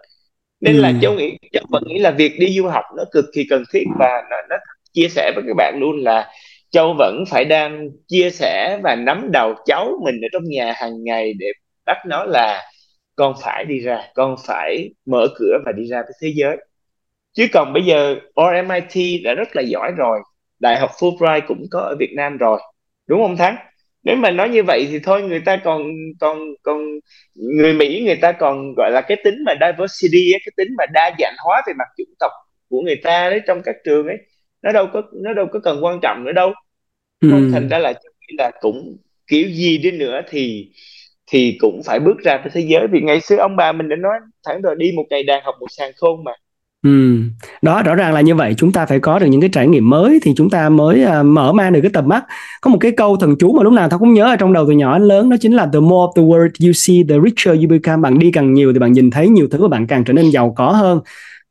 [SPEAKER 2] nên ừ. là châu nghĩ châu vẫn nghĩ là việc đi du học nó cực kỳ cần thiết và nó, nó chia sẻ với các bạn luôn là châu vẫn phải đang chia sẻ và nắm đầu cháu mình ở trong nhà hàng ngày để bắt nó là con phải đi ra con phải mở cửa và đi ra với thế giới. Chứ còn bây giờ RMIT đã rất là giỏi rồi đại học Fulbright cũng có ở Việt Nam rồi đúng không thắng? Nếu mà nói như vậy thì thôi người ta còn còn còn người Mỹ người ta còn gọi là cái tính mà diversity cái tính mà đa dạng hóa về mặt chủng tộc của người ta đấy trong các trường ấy nó đâu có nó đâu có cần quan trọng nữa đâu. Ừ. thành ra là là cũng kiểu gì đi nữa thì thì cũng phải bước ra cái thế giới. Vì ngày xưa ông bà mình đã nói thẳng rồi đi một ngày đàn học một sàn khôn mà.
[SPEAKER 1] Ừ, đó rõ ràng là như vậy. Chúng ta phải có được những cái trải nghiệm mới thì chúng ta mới uh, mở mang được cái tầm mắt. Có một cái câu thần chú mà lúc nào tao cũng nhớ ở trong đầu từ nhỏ đến lớn đó chính là the more of the world you see the richer you become. Bạn đi càng nhiều thì bạn nhìn thấy nhiều thứ và bạn càng trở nên giàu có hơn.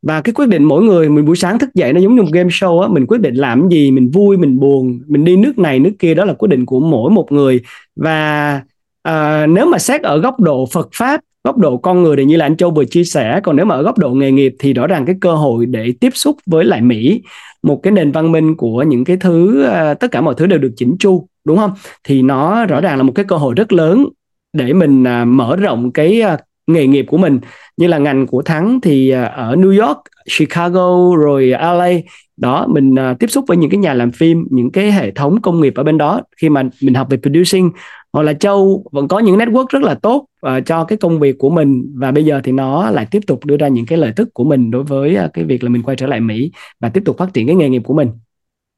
[SPEAKER 1] Và cái quyết định mỗi người mình buổi sáng thức dậy nó giống như một game show á mình quyết định làm gì mình vui mình buồn mình đi nước này nước kia đó là quyết định của mỗi một người. Và à, nếu mà xét ở góc độ Phật pháp góc độ con người thì như là anh Châu vừa chia sẻ còn nếu mà ở góc độ nghề nghiệp thì rõ ràng cái cơ hội để tiếp xúc với lại Mỹ một cái nền văn minh của những cái thứ à, tất cả mọi thứ đều được chỉnh chu đúng không? Thì nó rõ ràng là một cái cơ hội rất lớn để mình à, mở rộng cái à, nghề nghiệp của mình. Như là ngành của thắng thì ở New York Chicago rồi LA đó mình tiếp xúc với những cái nhà làm phim những cái hệ thống công nghiệp ở bên đó. Khi mà mình học về producing hoặc là châu vẫn có những network rất là tốt uh, cho cái công việc của mình. Và bây giờ thì nó lại tiếp tục đưa ra những cái lợi tức của mình đối với uh, cái việc là mình quay trở lại Mỹ và tiếp tục phát triển cái nghề nghiệp của mình.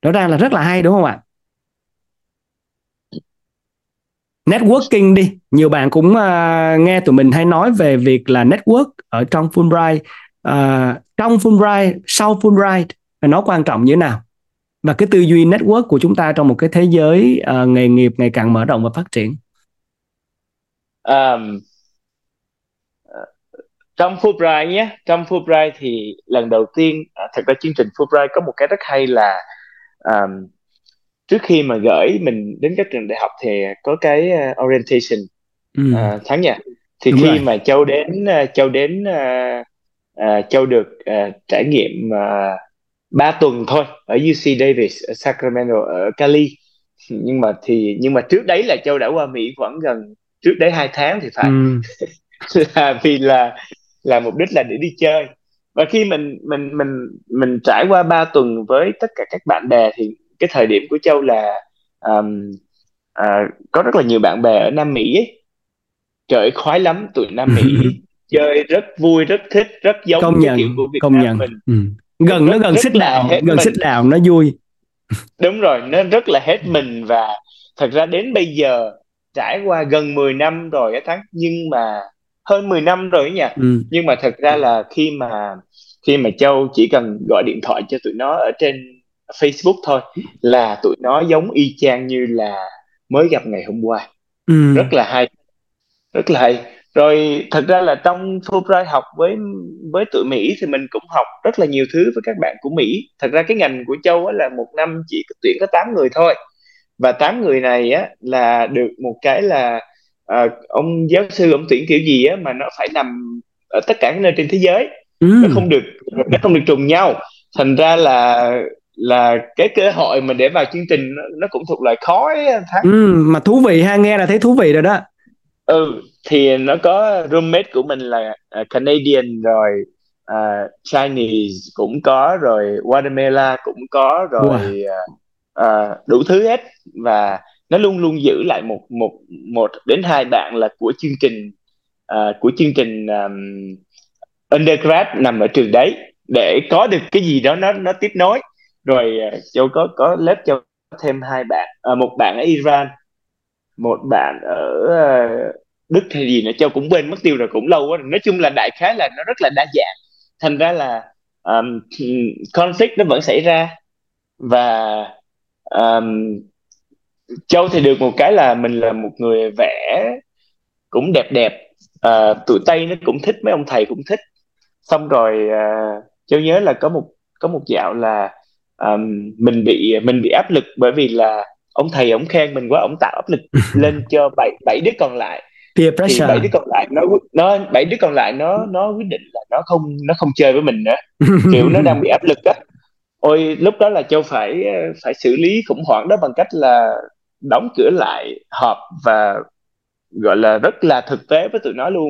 [SPEAKER 1] Rõ ràng là rất là hay đúng không ạ? Networking đi. Nhiều bạn cũng uh, nghe tụi mình hay nói về việc là network ở trong Fulbright uh, trong Fulbright sau Fulbright. Nó quan trọng như thế nào? Và cái tư duy network của chúng ta trong một cái thế giới uh, nghề nghiệp ngày càng mở rộng và phát triển
[SPEAKER 2] um, trong Fulbright nhé trong Fulbright thì lần đầu tiên à, thật ra chương trình Fulbright có một cái rất hay là um, trước khi mà gửi mình đến các trường đại học thì có cái uh, orientation ừ. uh, tháng nhỉ thì Đúng khi rồi. mà châu đến uh, châu đến uh, uh, châu được uh, trải nghiệm uh, 3 tuần thôi ở UC Davis ở Sacramento ở Cali nhưng mà thì nhưng mà trước đấy là châu đã qua Mỹ khoảng gần trước đấy hai tháng thì phải ừ. là vì là là mục đích là để đi chơi và khi mình mình mình mình trải qua 3 tuần với tất cả các bạn bè thì cái thời điểm của châu là um, uh, có rất là nhiều bạn bè ở Nam Mỹ ấy. trời khoái lắm tụi Nam Mỹ chơi rất vui rất thích rất giống
[SPEAKER 1] công nhận, kiểu của Việt công Nam nhận. mình ừ gần nó gần xích đào gần xích đào nó vui.
[SPEAKER 2] Đúng rồi nó rất là hết mình và thật ra đến bây giờ trải qua gần 10 năm rồi á thắng nhưng mà hơn 10 năm rồi nhỉ? Ừ. nhưng mà thật ra là khi mà khi mà châu chỉ cần gọi điện thoại cho tụi nó ở trên Facebook thôi là tụi nó giống y chang như là mới gặp ngày hôm qua. Ừ. rất là hay rất là hay rồi thật ra là trong Fulbright học với với tụi Mỹ thì mình cũng học rất là nhiều thứ với các bạn của Mỹ. Thật ra cái ngành của Châu là một năm chỉ tuyển có 8 người thôi. Và tám người này á là được một cái là à, ông giáo sư ông tuyển kiểu gì á mà nó phải nằm ở tất cả các nơi trên thế giới. Ừ. nó không được nó không được trùng nhau. Thành ra là là cái cơ hội mà để vào chương trình nó, nó cũng thuộc loại khó ấy
[SPEAKER 1] ừ, mà thú vị ha nghe là thấy thú vị rồi đó.
[SPEAKER 2] Ừ thì nó có roommate của mình là uh, Canadian rồi uh, Chinese cũng có rồi Guatemala cũng có rồi wow. uh, uh, đủ thứ hết. Và nó luôn luôn giữ lại một một một đến hai bạn là của chương trình uh, của chương trình um, undergrad nằm ở trường đấy. Để có được cái gì đó nó nó tiếp nối. Rồi uh, châu có có lớp cho thêm hai bạn uh, một bạn ở Iran một bạn ở uh, Đức hay gì nữa châu cũng quên mất tiêu rồi cũng lâu quá nói chung là đại khái là nó rất là đa dạng. Thành ra là um, conflict nó vẫn xảy ra. Và um, châu thì được một cái là mình là một người vẽ cũng đẹp đẹp. Uh, tụi tây nó cũng thích mấy ông thầy cũng thích. Xong rồi uh, châu nhớ là có một có một dạo là um, mình bị mình bị áp lực bởi vì là ông thầy ông khen mình quá ông tạo áp lực lên cho bảy bảy đứa còn lại
[SPEAKER 1] peer pressure.
[SPEAKER 2] thì bảy đứa còn lại nó nó bảy đứa còn lại nó nó quyết định là nó không nó không chơi với mình nữa. Kiểu nó đang bị áp lực á. Ôi lúc đó là châu phải phải xử lý khủng hoảng đó bằng cách là đóng cửa lại họp và gọi là rất là thực tế với tụi nó luôn.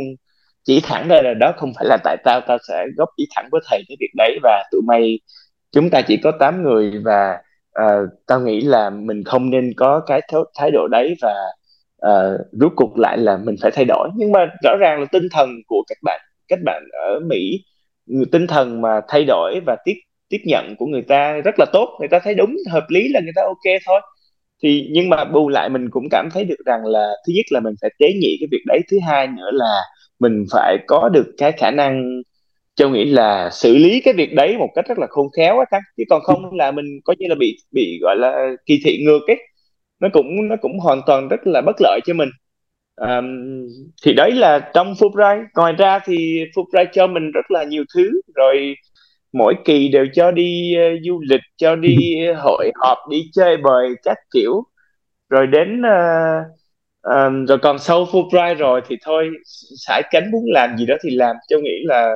[SPEAKER 2] Chỉ thẳng ra là đó không phải là tại tao tao sẽ góp ý thẳng với thầy cái việc đấy và tụi mày chúng ta chỉ có 8 người và uh, tao nghĩ là mình không nên có cái thái độ đấy và Ờ, uh, rút cuộc lại là mình phải thay đổi. Nhưng mà rõ ràng là tinh thần của các bạn các bạn ở Mỹ tinh thần mà thay đổi và tiếp tiếp nhận của người ta rất là tốt người ta thấy đúng hợp lý là người ta ok thôi. Thì nhưng mà bù lại mình cũng cảm thấy được rằng là thứ nhất là mình phải tế nhị cái việc đấy thứ hai nữa là mình phải có được cái khả năng châu nghĩ là xử lý cái việc đấy một cách rất là khôn khéo á chứ còn không là mình coi như là bị bị gọi là kỳ thị ngược ấy nó cũng nó cũng hoàn toàn rất là bất lợi cho mình. Um, thì đấy là trong Fulbright. Ngoài ra thì Fulbright cho mình rất là nhiều thứ. Rồi mỗi kỳ đều cho đi uh, du lịch cho đi hội họp đi chơi bời các kiểu. Rồi đến uh, um, rồi còn sau Fulbright rồi thì thôi sải cánh muốn làm gì đó thì làm. Châu nghĩ là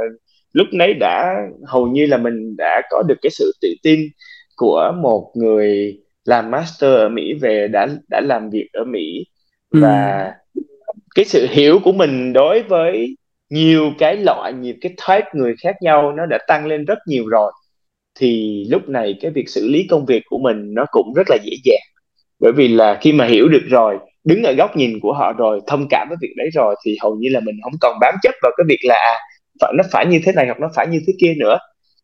[SPEAKER 2] lúc nấy đã hầu như là mình đã có được cái sự tự tin của một người làm master ở Mỹ về đã đã làm việc ở Mỹ ừ. và ừ. cái sự hiểu của mình đối với nhiều cái loại nhiều cái type người khác nhau nó đã tăng lên rất nhiều rồi thì lúc này cái việc xử lý công việc của mình nó cũng rất là dễ dàng bởi vì là khi mà hiểu được rồi đứng ở góc nhìn của họ rồi thông cảm với việc đấy rồi thì hầu như là mình không còn bám chấp vào cái việc là à, phải nó phải như thế này hoặc nó phải như thế kia nữa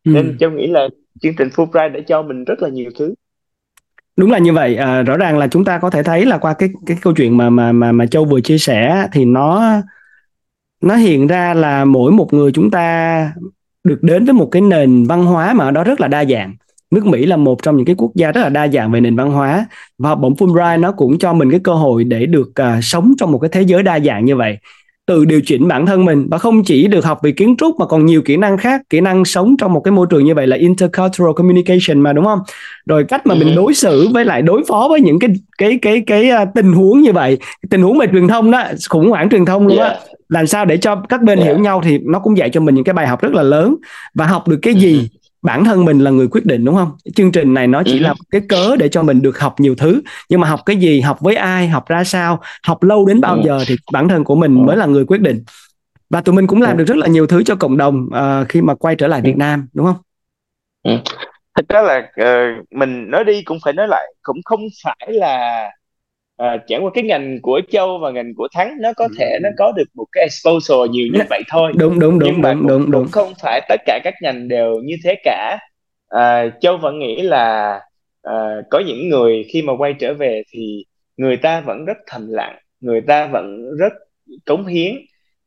[SPEAKER 2] ừ. nên châu nghĩ là chương trình Fulbright đã cho mình rất là nhiều thứ
[SPEAKER 1] đúng là như vậy. À, rõ ràng là chúng ta có thể thấy là qua cái cái câu chuyện mà mà mà mà châu vừa chia sẻ thì nó nó hiện ra là mỗi một người chúng ta được đến với một cái nền văn hóa mà ở đó rất là đa dạng. Nước Mỹ là một trong những cái quốc gia rất là đa dạng về nền văn hóa và học bổng Fulbright nó cũng cho mình cái cơ hội để được uh, sống trong một cái thế giới đa dạng như vậy tự điều chỉnh bản thân mình và không chỉ được học về kiến trúc mà còn nhiều kỹ năng khác kỹ năng sống trong một cái môi trường như vậy là intercultural communication mà đúng không rồi cách mà mình ừ. đối xử với lại đối phó với những cái cái cái cái, cái uh, tình huống như vậy tình huống về truyền thông đó khủng hoảng truyền thông luôn á yeah. làm sao để cho các bên yeah. hiểu nhau thì nó cũng dạy cho mình những cái bài học rất là lớn và học được cái gì ừ bản thân mình là người quyết định đúng không chương trình này nó chỉ ừ. là cái cớ để cho mình được học nhiều thứ nhưng mà học cái gì học với ai học ra sao học lâu đến bao ừ. giờ thì bản thân của mình mới là người quyết định và tụi mình cũng làm ừ. được rất là nhiều thứ cho cộng đồng uh, khi mà quay trở lại Việt Nam đúng không?
[SPEAKER 2] Ừ. Thật ra là uh, mình nói đi cũng phải nói lại cũng không phải là à, chẳng qua cái ngành của châu và ngành của thắng nó có thể nó có được một cái exposure nhiều như vậy thôi.
[SPEAKER 1] Đúng đúng đúng nhưng mà đúng, cũng, đúng,
[SPEAKER 2] đúng. không phải tất cả các ngành đều như thế cả. À, châu vẫn nghĩ là à, có những người khi mà quay trở về thì người ta vẫn rất thầm lặng người ta vẫn rất cống hiến.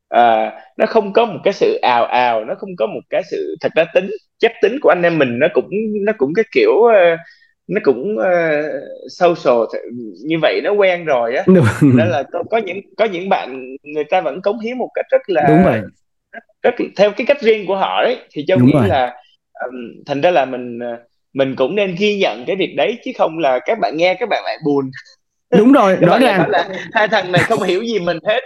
[SPEAKER 2] À, nó không có một cái sự ào ào nó không có một cái sự thật ra tính chất tính của anh em mình nó cũng nó cũng cái kiểu uh, nó cũng uh, social như vậy nó quen rồi á. Đó là có, có những có những bạn người ta vẫn cống hiến một cách rất là
[SPEAKER 1] đúng vậy.
[SPEAKER 2] rất, rất theo cái cách riêng của họ đấy. Thì châu Đúng nghĩ rồi. là um, thành ra là mình mình cũng nên ghi nhận cái việc đấy chứ không là các bạn nghe các bạn lại buồn.
[SPEAKER 1] Đúng rồi rõ ràng.
[SPEAKER 2] là hai thằng này không hiểu gì mình hết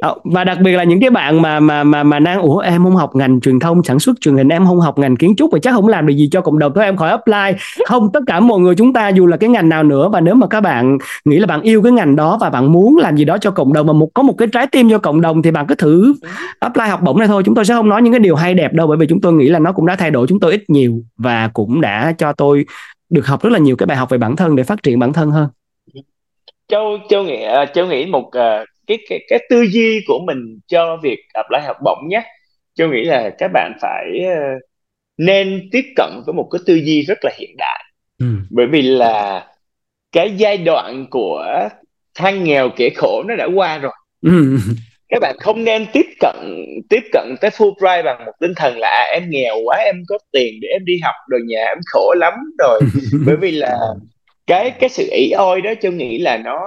[SPEAKER 1] Ờ, và đặc biệt là những cái bạn mà mà mà mà đang ủa em không học ngành truyền thông sản xuất truyền hình em không học ngành kiến trúc và chắc không làm được gì cho cộng đồng thôi em khỏi apply. Không tất cả mọi người chúng ta dù là cái ngành nào nữa và nếu mà các bạn nghĩ là bạn yêu cái ngành đó và bạn muốn làm gì đó cho cộng đồng và một có một cái trái tim cho cộng đồng thì bạn cứ thử apply học bổng này thôi. Chúng tôi sẽ không nói những cái điều hay đẹp đâu bởi vì chúng tôi nghĩ là nó cũng đã thay đổi chúng tôi ít nhiều và cũng đã cho tôi được học rất là nhiều cái bài học về bản thân để phát triển bản thân hơn.
[SPEAKER 2] Châu châu nghĩ ờ, châu nghĩ một uh, cái cái cái tư duy của mình cho việc apply học bổng nhé châu nghĩ là các bạn phải uh, nên tiếp cận với một cái tư duy rất là hiện đại ừ. bởi vì là cái giai đoạn của than nghèo kẻ khổ nó đã qua rồi ừ. các bạn không nên tiếp cận tiếp cận tới Fulbright bằng một tinh thần là à, em nghèo quá em có tiền để em đi học rồi nhà em khổ lắm rồi bởi vì là cái cái sự ỷ ôi đó châu nghĩ là nó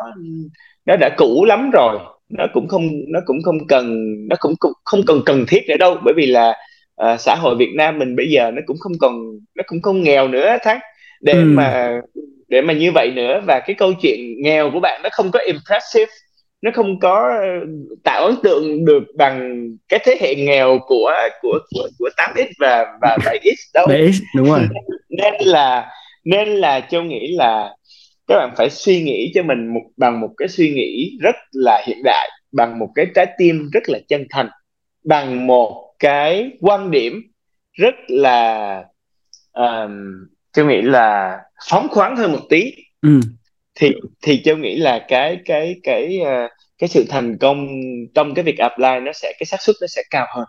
[SPEAKER 2] nó đã cũ lắm rồi. Nó cũng không nó cũng không cần nó cũng không, không cần cần thiết nữa đâu. Bởi vì là uh, xã hội Việt Nam mình bây giờ nó cũng không còn nó cũng không nghèo nữa thắng để ừ. mà để mà như vậy nữa và cái câu chuyện nghèo của bạn nó không có impressive. Nó không có tạo ấn tượng được bằng cái thế hệ nghèo của của của của 8x và và 7x đâu.
[SPEAKER 1] 7x đúng rồi.
[SPEAKER 2] Nên là nên là châu nghĩ là các bạn phải suy nghĩ cho mình một bằng một cái suy nghĩ rất là hiện đại bằng một cái trái tim rất là chân thành bằng một cái quan điểm rất là um, châu nghĩ là phóng khoáng hơn một tí ừ. thì thì châu nghĩ là cái cái cái uh, cái sự thành công trong cái việc apply nó sẽ cái xác suất nó sẽ cao hơn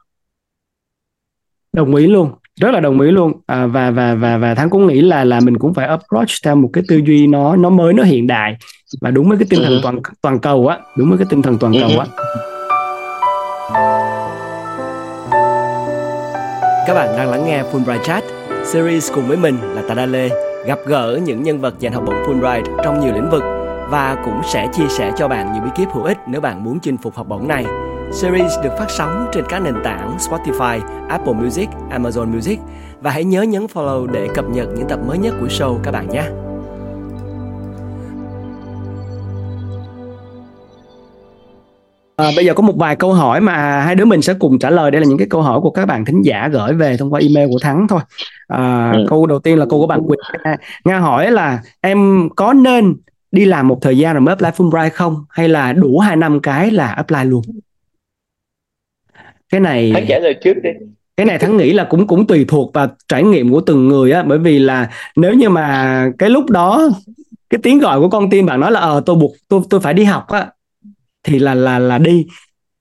[SPEAKER 1] đồng ý luôn rất là đồng ý luôn. À, và và và và thắng cũng nghĩ là là mình cũng phải approach theo một cái tư duy nó nó mới nó hiện đại và đúng với cái tinh thần ừ. toàn toàn cầu á đúng với cái tinh thần toàn cầu á. Các bạn đang lắng nghe Fulbright Chat series cùng với mình là Tada Lê gặp gỡ những nhân vật giành học bổng Fulbright trong nhiều lĩnh vực và cũng sẽ chia sẻ cho bạn những bí kíp hữu ích nếu bạn muốn chinh phục học bổng này Series được phát sóng trên các nền tảng Spotify, Apple Music, Amazon Music. Và hãy nhớ nhấn follow để cập nhật những tập mới nhất của show các bạn nhé. À, bây giờ có một vài câu hỏi mà hai đứa mình sẽ cùng trả lời. Đây là những cái câu hỏi của các bạn thính giả gửi về thông qua email của thắng thôi. À, ừ. câu đầu tiên là câu của bạn Quỳnh. Nga hỏi là em có nên đi làm một thời gian rồi mới apply Fulbright không? Hay là đủ hai năm cái là apply luôn cái này
[SPEAKER 2] thắng trả lời trước đi.
[SPEAKER 1] Cái này thắng nghĩ là cũng cũng tùy thuộc vào trải nghiệm của từng người á bởi vì là nếu như mà cái lúc đó cái tiếng gọi của con tim bạn nói là ờ tôi buộc tôi tôi phải đi học á thì là là là đi.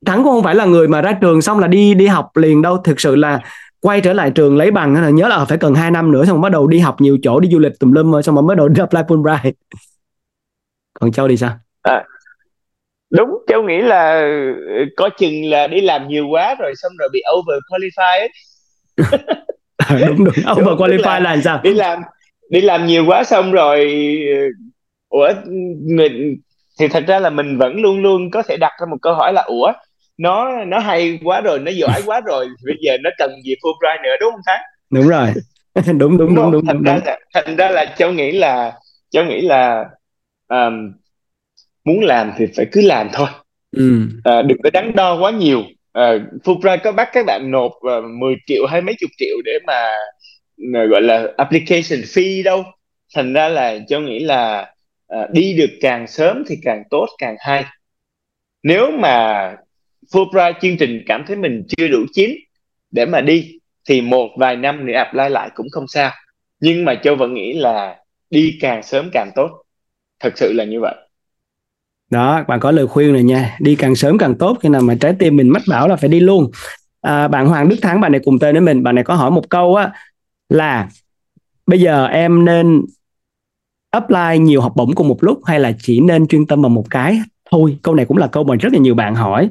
[SPEAKER 1] Thắng cũng không phải là người mà ra trường xong là đi đi học liền đâu. Thực sự là quay trở lại trường lấy bằng là nhớ là phải cần 2 năm nữa xong bắt đầu đi học nhiều chỗ đi du lịch tùm lum xong rồi mới đầu đi apply Fulbright còn châu thì sao? À,
[SPEAKER 2] đúng cháu nghĩ là ừ, có chừng là đi làm nhiều quá rồi xong rồi bị over qualify ấy.
[SPEAKER 1] Đúng đúng. Over qualify là, là sao?
[SPEAKER 2] đi làm đi làm nhiều quá xong rồi ừ, ủa người thì thật ra là mình vẫn luôn luôn có thể đặt ra một câu hỏi là ủa nó nó hay quá rồi nó giỏi quá rồi bây giờ nó cần gì Fulbright nữa đúng không thắng?
[SPEAKER 1] Đúng rồi. Đúng đúng đúng đúng, đúng,
[SPEAKER 2] thành
[SPEAKER 1] đúng,
[SPEAKER 2] ra là thành ra là cháu nghĩ là cháu nghĩ là um, muốn làm thì phải cứ làm thôi. Ừ. à, đừng có đắn đo quá nhiều. À, Fulbright có bắt các bạn nộp uh, à, 10 triệu hay mấy chục triệu để mà uh, gọi là application fee đâu. Thành ra là cho nghĩ là uh, đi được càng sớm thì càng tốt càng hay. Nếu mà Fulbright chương trình cảm thấy mình chưa đủ chín để mà đi thì một vài năm nữa apply lại cũng không sao. Nhưng mà châu vẫn nghĩ là đi càng sớm càng tốt. Thật sự là như vậy
[SPEAKER 1] đó bạn có lời khuyên này nha. Đi càng sớm càng tốt khi nào mà trái tim mình mách bảo là phải đi luôn. À, bạn Hoàng Đức Thắng bạn này cùng tên với mình bạn này có hỏi một câu á là bây giờ em nên apply nhiều học bổng cùng một lúc hay là chỉ nên chuyên tâm vào một cái thôi? Câu này cũng là câu mà rất là nhiều bạn hỏi.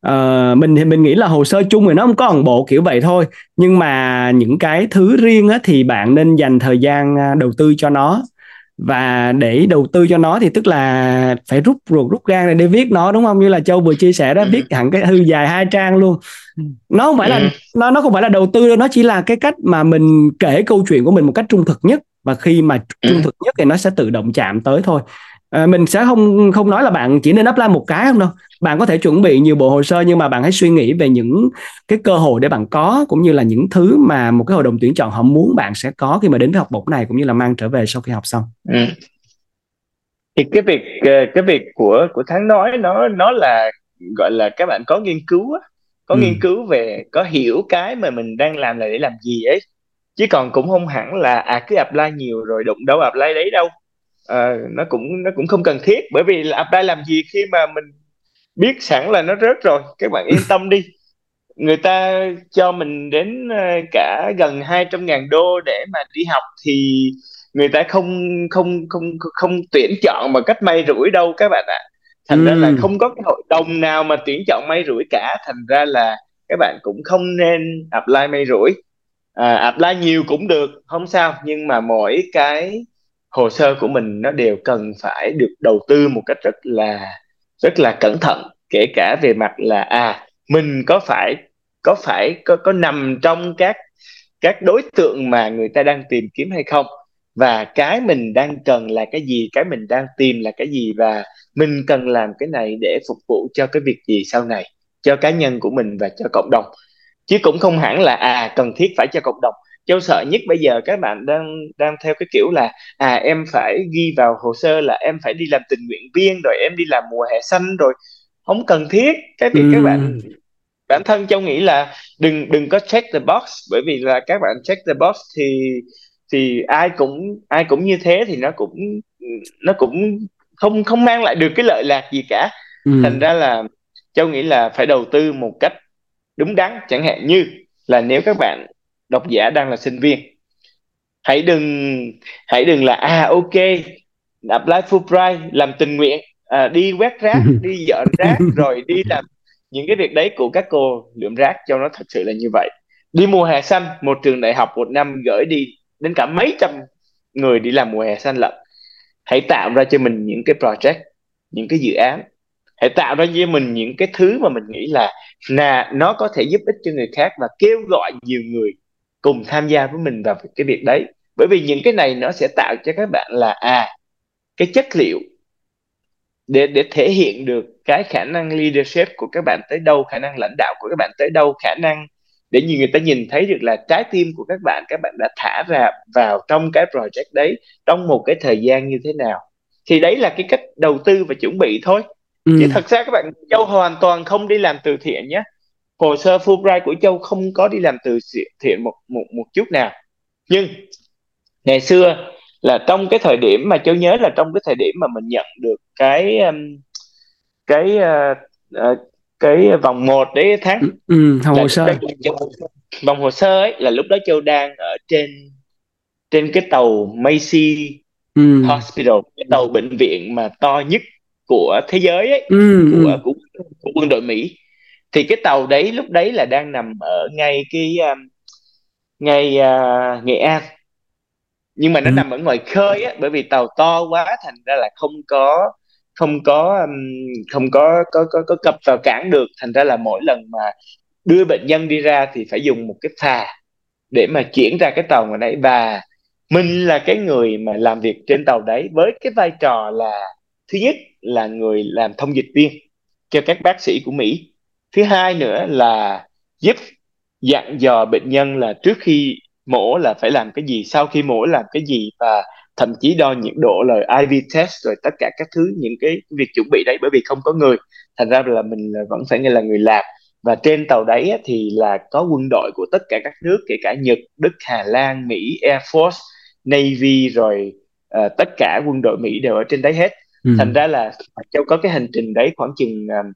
[SPEAKER 1] À, mình thì mình nghĩ là hồ sơ chung thì nó không có ẩn bộ kiểu vậy thôi. Nhưng mà những cái thứ riêng á, thì bạn nên dành thời gian à, đầu tư cho nó và để đầu tư cho nó thì tức là phải rút ruột rút gan này để viết nó đúng không như là châu vừa chia sẻ đó ừ. viết hẳn cái thư dài hai trang luôn nó không phải là
[SPEAKER 2] ừ.
[SPEAKER 1] nó nó không phải là đầu tư đâu nó chỉ là cái cách mà mình kể câu chuyện của mình một cách trung thực nhất và khi mà
[SPEAKER 2] Ừ.
[SPEAKER 1] trung thực nhất thì nó sẽ tự động chạm tới thôi à, mình sẽ không không nói là bạn chỉ nên apply một cái không đâu bạn có thể chuẩn bị nhiều bộ hồ sơ nhưng mà bạn hãy suy nghĩ về những cái cơ hội để bạn có cũng như là những thứ mà một cái hội đồng tuyển chọn họ muốn bạn sẽ có khi mà đến với học bổng này cũng như là mang trở về sau khi học xong
[SPEAKER 2] Ừ. thì cái việc ờ, cái việc của của Thắng nói nó nó là gọi là các bạn có nghiên cứu á, có
[SPEAKER 1] ừ.
[SPEAKER 2] nghiên cứu về có hiểu cái mà mình đang làm là để làm gì ấy chứ còn cũng không hẳn là à cứ apply nhiều rồi đụng đâu apply đấy đâu Ờ, nó cũng nó cũng không cần thiết bởi vì là apply làm gì khi mà mình biết sẵn là nó rớt rồi. Các bạn yên tâm đi. Người ta cho mình đến ờ, cả gần 200 ngàn đô để mà đi học thì người ta không không không không tuyển chọn một cách may rủi đâu các bạn ạ. Thành ra là
[SPEAKER 1] ừ.
[SPEAKER 2] không có cái hội đồng nào mà tuyển chọn may rủi cả. Thành ra là các bạn cũng không nên apply may rủi. À, apply nhiều cũng được không sao. Nhưng mà mỗi cái hồ sơ của mình nó đều cần phải được đầu tư một cách rất là rất là cẩn thận, kể cả về mặt là à mình có phải có phải, có có nằm trong các các đối tượng mà người ta đang tìm kiếm hay không? Và cái mình đang cần là cái gì, cái mình đang tìm là cái gì, và mình cần làm cái này để phục vụ cho cái việc gì sau này, cho cá nhân của mình và cho cộng đồng. Chứ cũng không hẳn là à cần thiết phải cho cộng đồng. Châu sợ nhất bây giờ các bạn đang đang theo cái kiểu là à em phải ghi vào hồ sơ là em phải đi làm tình nguyện viên rồi em đi làm mùa hè xanh rồi không cần thiết cái việc các bạn
[SPEAKER 1] Ừ.
[SPEAKER 2] bản thân Châu nghĩ là đừng đừng có check the box bởi vì là các bạn check the box thì thì ai cũng ai cũng như thế thì nó cũng nó cũng không không mang lại được cái lợi lạc gì cả
[SPEAKER 1] Ừ.
[SPEAKER 2] thành ra là Châu nghĩ là phải đầu tư một cách đúng đắn chẳng hạn như là nếu các bạn độc giả đang là sinh viên. Hãy đừng hãy đừng là à ok apply Fulbright làm tình nguyện à, đi quét rác đi dọn rác rồi đi làm những cái việc đấy của các cô lượm rác cho nó thật sự là như vậy. Đi mùa hè xanh một trường đại học một năm gửi đi đến cả mấy trăm người đi làm mùa hè xanh lận. Hãy tạo ra cho mình những cái project những cái dự án. Hãy tạo ra cho mình những cái thứ mà mình nghĩ là là nó có thể giúp ích cho người khác và kêu gọi nhiều người cùng tham gia với mình vào cái việc đấy. Bởi vì những cái này nó sẽ tạo cho các bạn là à cái chất liệu để để thể hiện được cái khả năng leadership của các bạn tới đâu khả năng lãnh đạo của các bạn tới đâu khả năng để nhiều người ta nhìn thấy được là trái tim của các bạn các bạn đã thả ra vào trong cái project đấy trong một cái thời gian như thế nào. Thì đấy là cái cách đầu tư và chuẩn bị thôi.
[SPEAKER 1] Ừ.
[SPEAKER 2] chứ thật ra các bạn Châu hoàn toàn không đi làm từ thiện nhé hồ sơ Fulbright của Châu không có đi làm từ thiện một một một chút nào nhưng ngày xưa là trong cái thời điểm mà Châu nhớ là trong cái thời điểm mà mình nhận được cái um, cái uh, uh, cái vòng một đấy tháng
[SPEAKER 1] Ừ. Ừ.
[SPEAKER 2] Là
[SPEAKER 1] hồ sơ
[SPEAKER 2] vòng hồ sơ ấy là lúc đó Châu đang ở trên trên cái tàu Macy
[SPEAKER 1] ừ.
[SPEAKER 2] Hospital cái tàu bệnh viện mà to nhất của thế giới ấy
[SPEAKER 1] Ừ.
[SPEAKER 2] của
[SPEAKER 1] Ừ.
[SPEAKER 2] của, của quân đội Mỹ thì cái tàu đấy lúc đấy là đang nằm ở ngay cái um, ngay uh, Nghệ An. Nhưng mà nó
[SPEAKER 1] Ừ.
[SPEAKER 2] nằm ở ngoài khơi á bởi vì tàu to quá thành ra là không có không có um, không có có có có cập vào cảng được. Thành ra là mỗi lần mà đưa bệnh nhân đi ra thì phải dùng một cái phà để mà chuyển ra cái tàu ngoài đấy và mình là cái người mà làm việc trên tàu đấy với cái vai trò là thứ nhất là người làm thông dịch viên cho các bác sĩ của Mỹ thứ hai nữa là giúp dặn dò bệnh nhân là trước khi mổ là phải làm cái gì sau khi mổ làm cái gì và thậm chí đo nhiệt độ rồi IV test rồi tất cả các thứ những cái việc chuẩn bị đấy bởi vì không có người thành ra là mình vẫn phải là người làm và trên tàu đấy thì là có quân đội của tất cả các nước kể cả Nhật, Đức, Hà Lan, Mỹ, Air Force, Navy rồi uh, tất cả quân đội Mỹ đều ở trên đấy hết.
[SPEAKER 1] Ừ.
[SPEAKER 2] Thành ra là Châu có cái hành trình đấy khoảng chừng uh,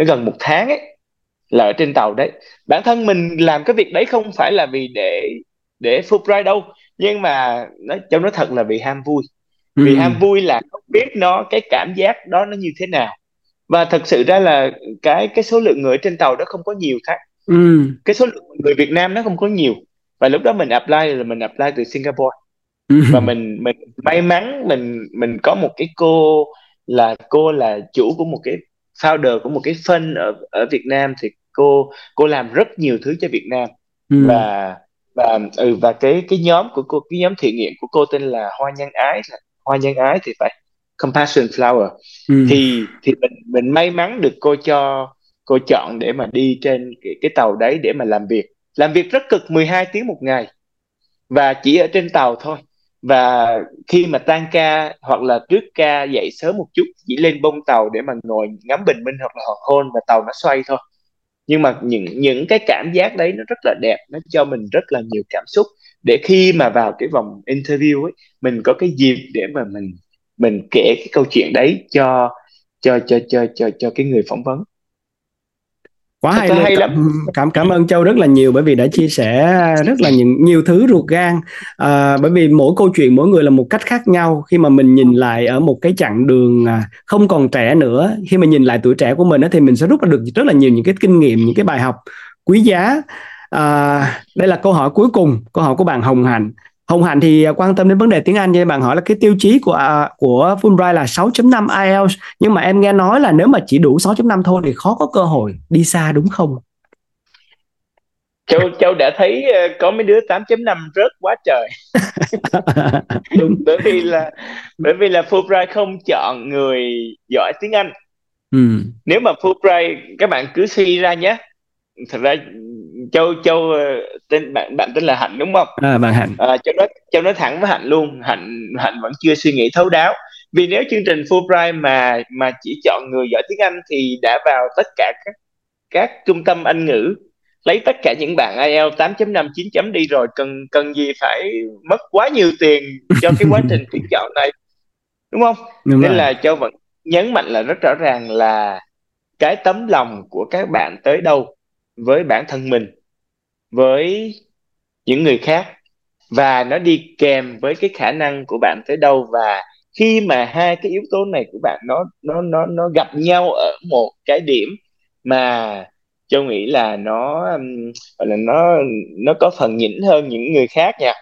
[SPEAKER 2] nó gần một tháng ấy là ở trên tàu đấy. Bản thân mình làm cái việc đấy không phải là vì để để Fulbright đâu, nhưng mà nó Châu nói thật là vì ham vui.
[SPEAKER 1] Ừ.
[SPEAKER 2] Vì ham vui là không biết nó cái cảm giác đó nó như thế nào và thật sự ra là cái cái số lượng người trên tàu đó không có nhiều khác
[SPEAKER 1] Ừ.
[SPEAKER 2] cái số lượng người Việt Nam nó không có nhiều và lúc đó mình apply là mình apply từ Singapore
[SPEAKER 1] Ừ.
[SPEAKER 2] và mình mình may mắn mình mình có một cái cô là cô là chủ của một cái founder của một cái fund ở ở Việt Nam thì cô cô làm rất nhiều thứ cho Việt Nam.
[SPEAKER 1] Ừ.
[SPEAKER 2] và và ừ và cái cái nhóm của cô cái nhóm thiện nguyện của cô tên là Hoa Nhân Ái Hoa Nhân Ái thì phải Compassion Flower. Ừ. thì thì mình mình may mắn được cô cho cô chọn để mà đi trên cái, cái tàu đấy để mà làm việc. Làm việc rất cực 12 tiếng một ngày. Và chỉ ở trên tàu thôi và khi mà tan ca hoặc là trước ca dậy sớm một chút, chỉ lên bông tàu để mà ngồi ngắm bình minh hoặc là hoàng hôn và tàu nó xoay thôi. Nhưng mà những những cái cảm giác đấy nó rất là đẹp, nó cho mình rất là nhiều cảm xúc. Để khi mà vào cái vòng interview ấy, mình có cái dịp để mà mình mình kể cái câu chuyện đấy cho cho cho cho cho cho cái người phỏng vấn
[SPEAKER 1] quá hay, hay lắm. Cảm cảm ơn châu rất là nhiều bởi vì đã chia sẻ rất là những nhiều thứ ruột gan. À, bởi vì mỗi câu chuyện mỗi người là một cách khác nhau. Khi mà mình nhìn lại ở một cái chặng đường à, không còn trẻ nữa khi mà nhìn lại tuổi trẻ của mình thì mình sẽ rút ra được rất là nhiều những cái kinh nghiệm những cái bài học quý giá. À, đây là câu hỏi cuối cùng câu hỏi của bạn Hồng Hạnh Hồng Hạnh thì à, quan tâm đến vấn đề tiếng Anh cho bạn hỏi là cái tiêu chí của uh, của Fulbright là 6.5 IELTS nhưng mà em nghe nói là nếu mà chỉ đủ 6.5 thôi thì khó có cơ hội đi xa đúng không?
[SPEAKER 2] Châu Châu đã thấy ờ, có mấy đứa 8.5 rớt quá trời. đúng. Bởi vì là bởi vì là Fulbright không chọn người giỏi tiếng Anh. Ừ. Nếu mà Fulbright các bạn cứ suy ra nhé. Thật ra châu châu ờ, tên bạn bạn tên là hạnh đúng không?
[SPEAKER 1] À, bạn hạnh.
[SPEAKER 2] À, châu nói châu nói thẳng với hạnh luôn hạnh hạnh vẫn chưa suy nghĩ thấu đáo. Vì nếu chương trình Fulbright mà mà chỉ chọn người giỏi tiếng Anh thì đã vào tất cả các các trung tâm Anh ngữ lấy tất cả những bạn IELTS 8.5 9 chấm đi rồi cần cần gì phải mất quá nhiều tiền cho cái quá trình tuyển chọn này đúng không? Đúng nên rồi. là châu vẫn nhấn mạnh là rất rõ ràng là cái tấm lòng của các bạn tới đâu với bản thân mình với những người khác và nó đi kèm với cái khả năng của bạn tới đâu và khi mà hai cái yếu tố này của bạn nó nó nó nó gặp nhau ở một cái điểm mà châu nghĩ là nó gọi là nó nó có phần nhỉnh hơn những người khác nha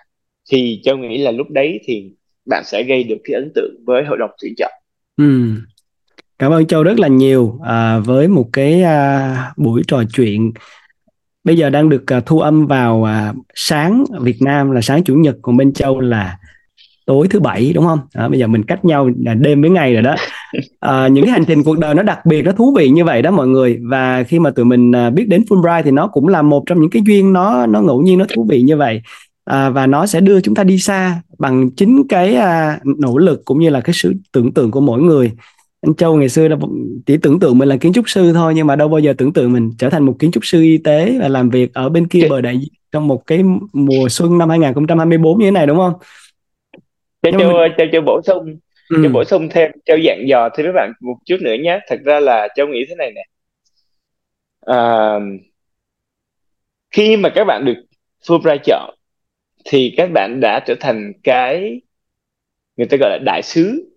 [SPEAKER 2] thì châu nghĩ là lúc đấy thì bạn sẽ gây được cái ấn tượng với hội đồng tuyển chọn.
[SPEAKER 1] Ừ. Cảm ơn Châu rất là nhiều à, với một cái à, buổi trò chuyện bây giờ đang được uh, thu âm vào uh, sáng Việt Nam là sáng chủ nhật còn bên Châu là tối thứ bảy đúng không? À, bây giờ mình cách nhau là đêm với ngày rồi đó. À, những cái hành trình cuộc đời nó đặc biệt nó thú vị như vậy đó mọi người và khi mà tụi mình uh, biết đến Fulbright thì nó cũng là một trong những cái duyên nó nó ngẫu nhiên nó thú vị như vậy à, và nó sẽ đưa chúng ta đi xa bằng chính cái uh, nỗ lực cũng như là cái sự tưởng tượng của mỗi người anh Châu ngày xưa là chỉ tưởng tượng mình là kiến trúc sư thôi nhưng mà đâu bao giờ tưởng tượng mình trở thành một kiến trúc sư y tế và làm việc ở bên kia bờ đại dương trong một cái mùa xuân năm 2024 như thế này đúng không?
[SPEAKER 2] Cho Châu, mình... Châu, Châu bổ sung ừ. Châu bổ sung thêm Châu dặn dò thêm các bạn một chút nữa nhé thật ra là Châu nghĩ thế này nè à, khi mà các bạn được Fulbright chọn thì các bạn đã trở thành cái người ta gọi là đại sứ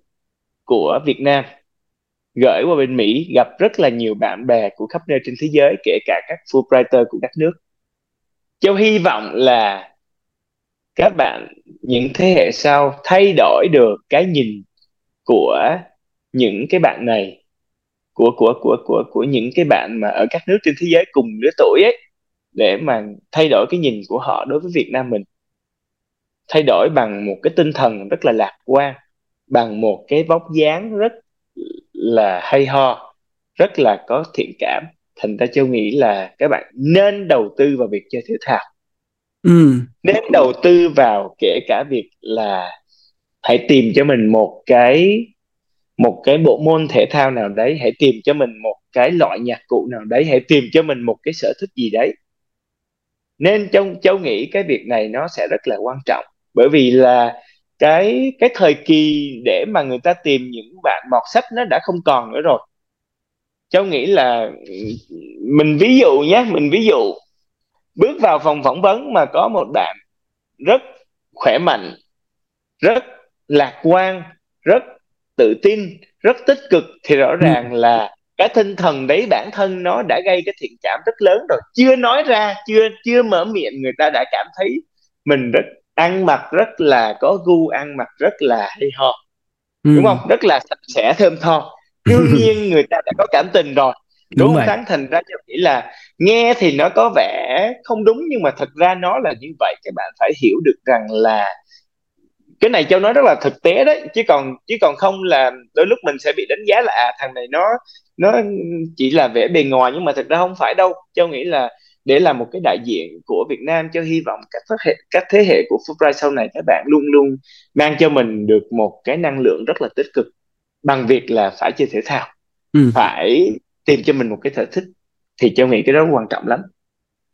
[SPEAKER 2] của Việt Nam gửi qua bên Mỹ, gặp rất là nhiều bạn bè của khắp nơi trên thế giới, kể cả các Fulbrighter của các nước. Châu hy vọng là các bạn, những thế hệ sau, thay đổi được cái nhìn của những cái bạn này, của của của của của những cái bạn mà ở các nước trên thế giới cùng lứa tuổi ấy, để mà thay đổi cái nhìn của họ đối với Việt Nam mình. Thay đổi bằng một cái tinh thần rất là lạc quan, bằng một cái vóc dáng rất là hay ho rất là có thiện cảm. Thành ra châu nghĩ là các bạn nên đầu tư vào việc chơi thể thao. Ừ. nên đầu tư vào kể cả việc là hãy tìm cho mình một cái một cái bộ môn thể thao nào đấy hãy tìm cho mình một cái loại nhạc cụ nào đấy hãy tìm cho mình một cái sở thích gì đấy. Nên trong châu nghĩ cái việc này nó sẽ rất là quan trọng. Bởi vì là cái cái thời kỳ để mà người ta tìm những bạn mọt sách nó đã không còn nữa rồi cháu nghĩ là mình ví dụ nhé mình ví dụ bước vào phòng phỏng vấn mà có một bạn rất khỏe mạnh rất lạc quan rất tự tin rất tích cực thì rõ ừ. ràng là cái tinh thần đấy bản thân nó đã gây cái thiện cảm rất lớn rồi chưa nói ra chưa chưa mở miệng người ta đã cảm thấy mình rất ăn mặc rất là có gu ăn mặc rất là hay ho ừ. đúng không? Rất là sạch sẽ thơm tho. Đương nhiên người ta đã có cảm tình rồi. Đúng, đúng không thắng thành ra cho nghĩ là nghe thì nó có vẻ không đúng nhưng mà thật ra nó là như vậy. Các bạn phải hiểu được rằng là cái này châu nói rất là thực tế đấy. Chứ còn chứ còn không là đôi lúc mình sẽ bị đánh giá là à thằng này nó nó chỉ là vẻ bề ngoài nhưng mà thực ra không phải đâu. Châu nghĩ là để là một cái đại diện của Việt Nam cho hy vọng các thế hệ các thế hệ của Fulbright sau này các bạn luôn luôn mang cho mình được một cái năng lượng rất là tích cực bằng việc là phải chơi thể thao ừ. phải tìm cho mình một cái sở thích thì châu nghĩ cái đó quan trọng lắm.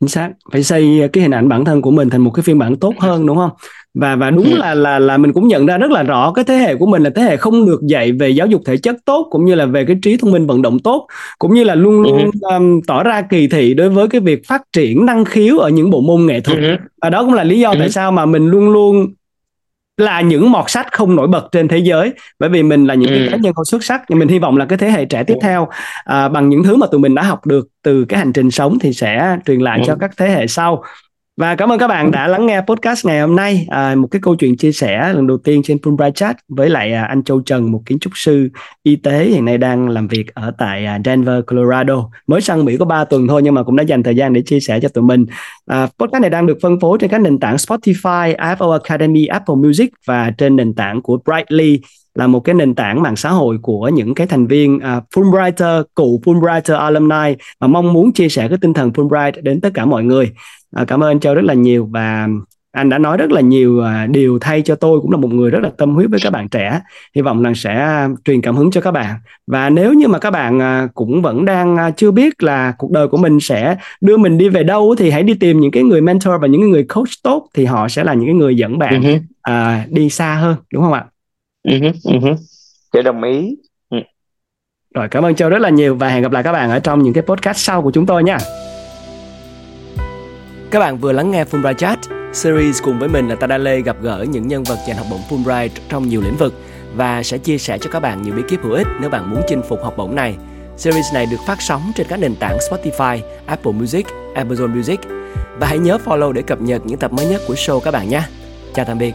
[SPEAKER 1] Chính xác. Phải xây cái hình ảnh bản thân của mình thành một cái phiên bản tốt hơn đúng không và và đúng ừ. là là là mình cũng nhận ra rất là rõ cái thế hệ của mình là thế hệ không được dạy về giáo dục thể chất tốt cũng như là về cái trí thông minh vận động tốt cũng như là luôn luôn ừ. um, tỏ ra kỳ thị đối với cái việc phát triển năng khiếu ở những bộ môn nghệ thuật. Ừ. và đó cũng là lý do tại sao mà mình luôn luôn là những mọt sách không nổi bật trên thế giới. Bởi vì mình là những cái cá nhân không xuất sắc nhưng mình hy vọng là cái thế hệ trẻ tiếp theo à, bằng những thứ mà tụi mình đã học được từ cái hành trình sống thì sẽ truyền lại cho các thế hệ sau và cảm ơn các bạn đã lắng nghe podcast ngày hôm nay. À, một cái câu chuyện chia sẻ lần đầu tiên trên Fulbright Chat với lại à, anh Châu Trần một kiến trúc sư y tế hiện nay đang làm việc ở tại à, Denver Colorado. Mới sang Mỹ có 3 tuần thôi nhưng mà cũng đã dành thời gian để chia sẻ cho tụi mình. À, podcast này đang được phân phối trên các nền tảng Spotify, Apple Academy, Apple Music và trên nền tảng của Brightly là một cái nền tảng mạng xã hội của những cái thành viên uh, Fulbrighter, cụ Fulbrighter alumni và mong muốn chia sẻ cái tinh thần Fulbright đến tất cả mọi người. À, cảm ơn anh Châu rất là nhiều và anh đã nói rất là nhiều à, điều thay cho tôi cũng là một người rất là tâm huyết với các bạn trẻ hy vọng rằng sẽ truyền cảm hứng cho các bạn và nếu như mà các bạn cũng vẫn đang chưa biết là cuộc đời của mình sẽ đưa mình đi về đâu thì hãy đi tìm những cái người mentor và những người coach tốt thì họ sẽ là những cái người dẫn bạn uh-huh. à, đi xa hơn đúng không ạ?
[SPEAKER 2] Uh-huh, uh-huh. đồng ý.
[SPEAKER 1] Ừ. Rồi cảm ơn Châu rất là nhiều và hẹn gặp lại các bạn ở trong những cái podcast sau của chúng tôi nha. Các bạn vừa lắng nghe Fulbright Chat, series cùng với mình là Tada Lê gặp gỡ những nhân vật giành học bổng Fulbright trong nhiều lĩnh vực và sẽ chia sẻ cho các bạn nhiều bí kíp hữu ích nếu bạn muốn chinh phục học bổng này. Series này được phát sóng trên các nền tảng Spotify, Apple Music, Amazon Music và hãy nhớ follow để cập nhật những tập mới nhất của show các bạn nhé. Chào tạm biệt.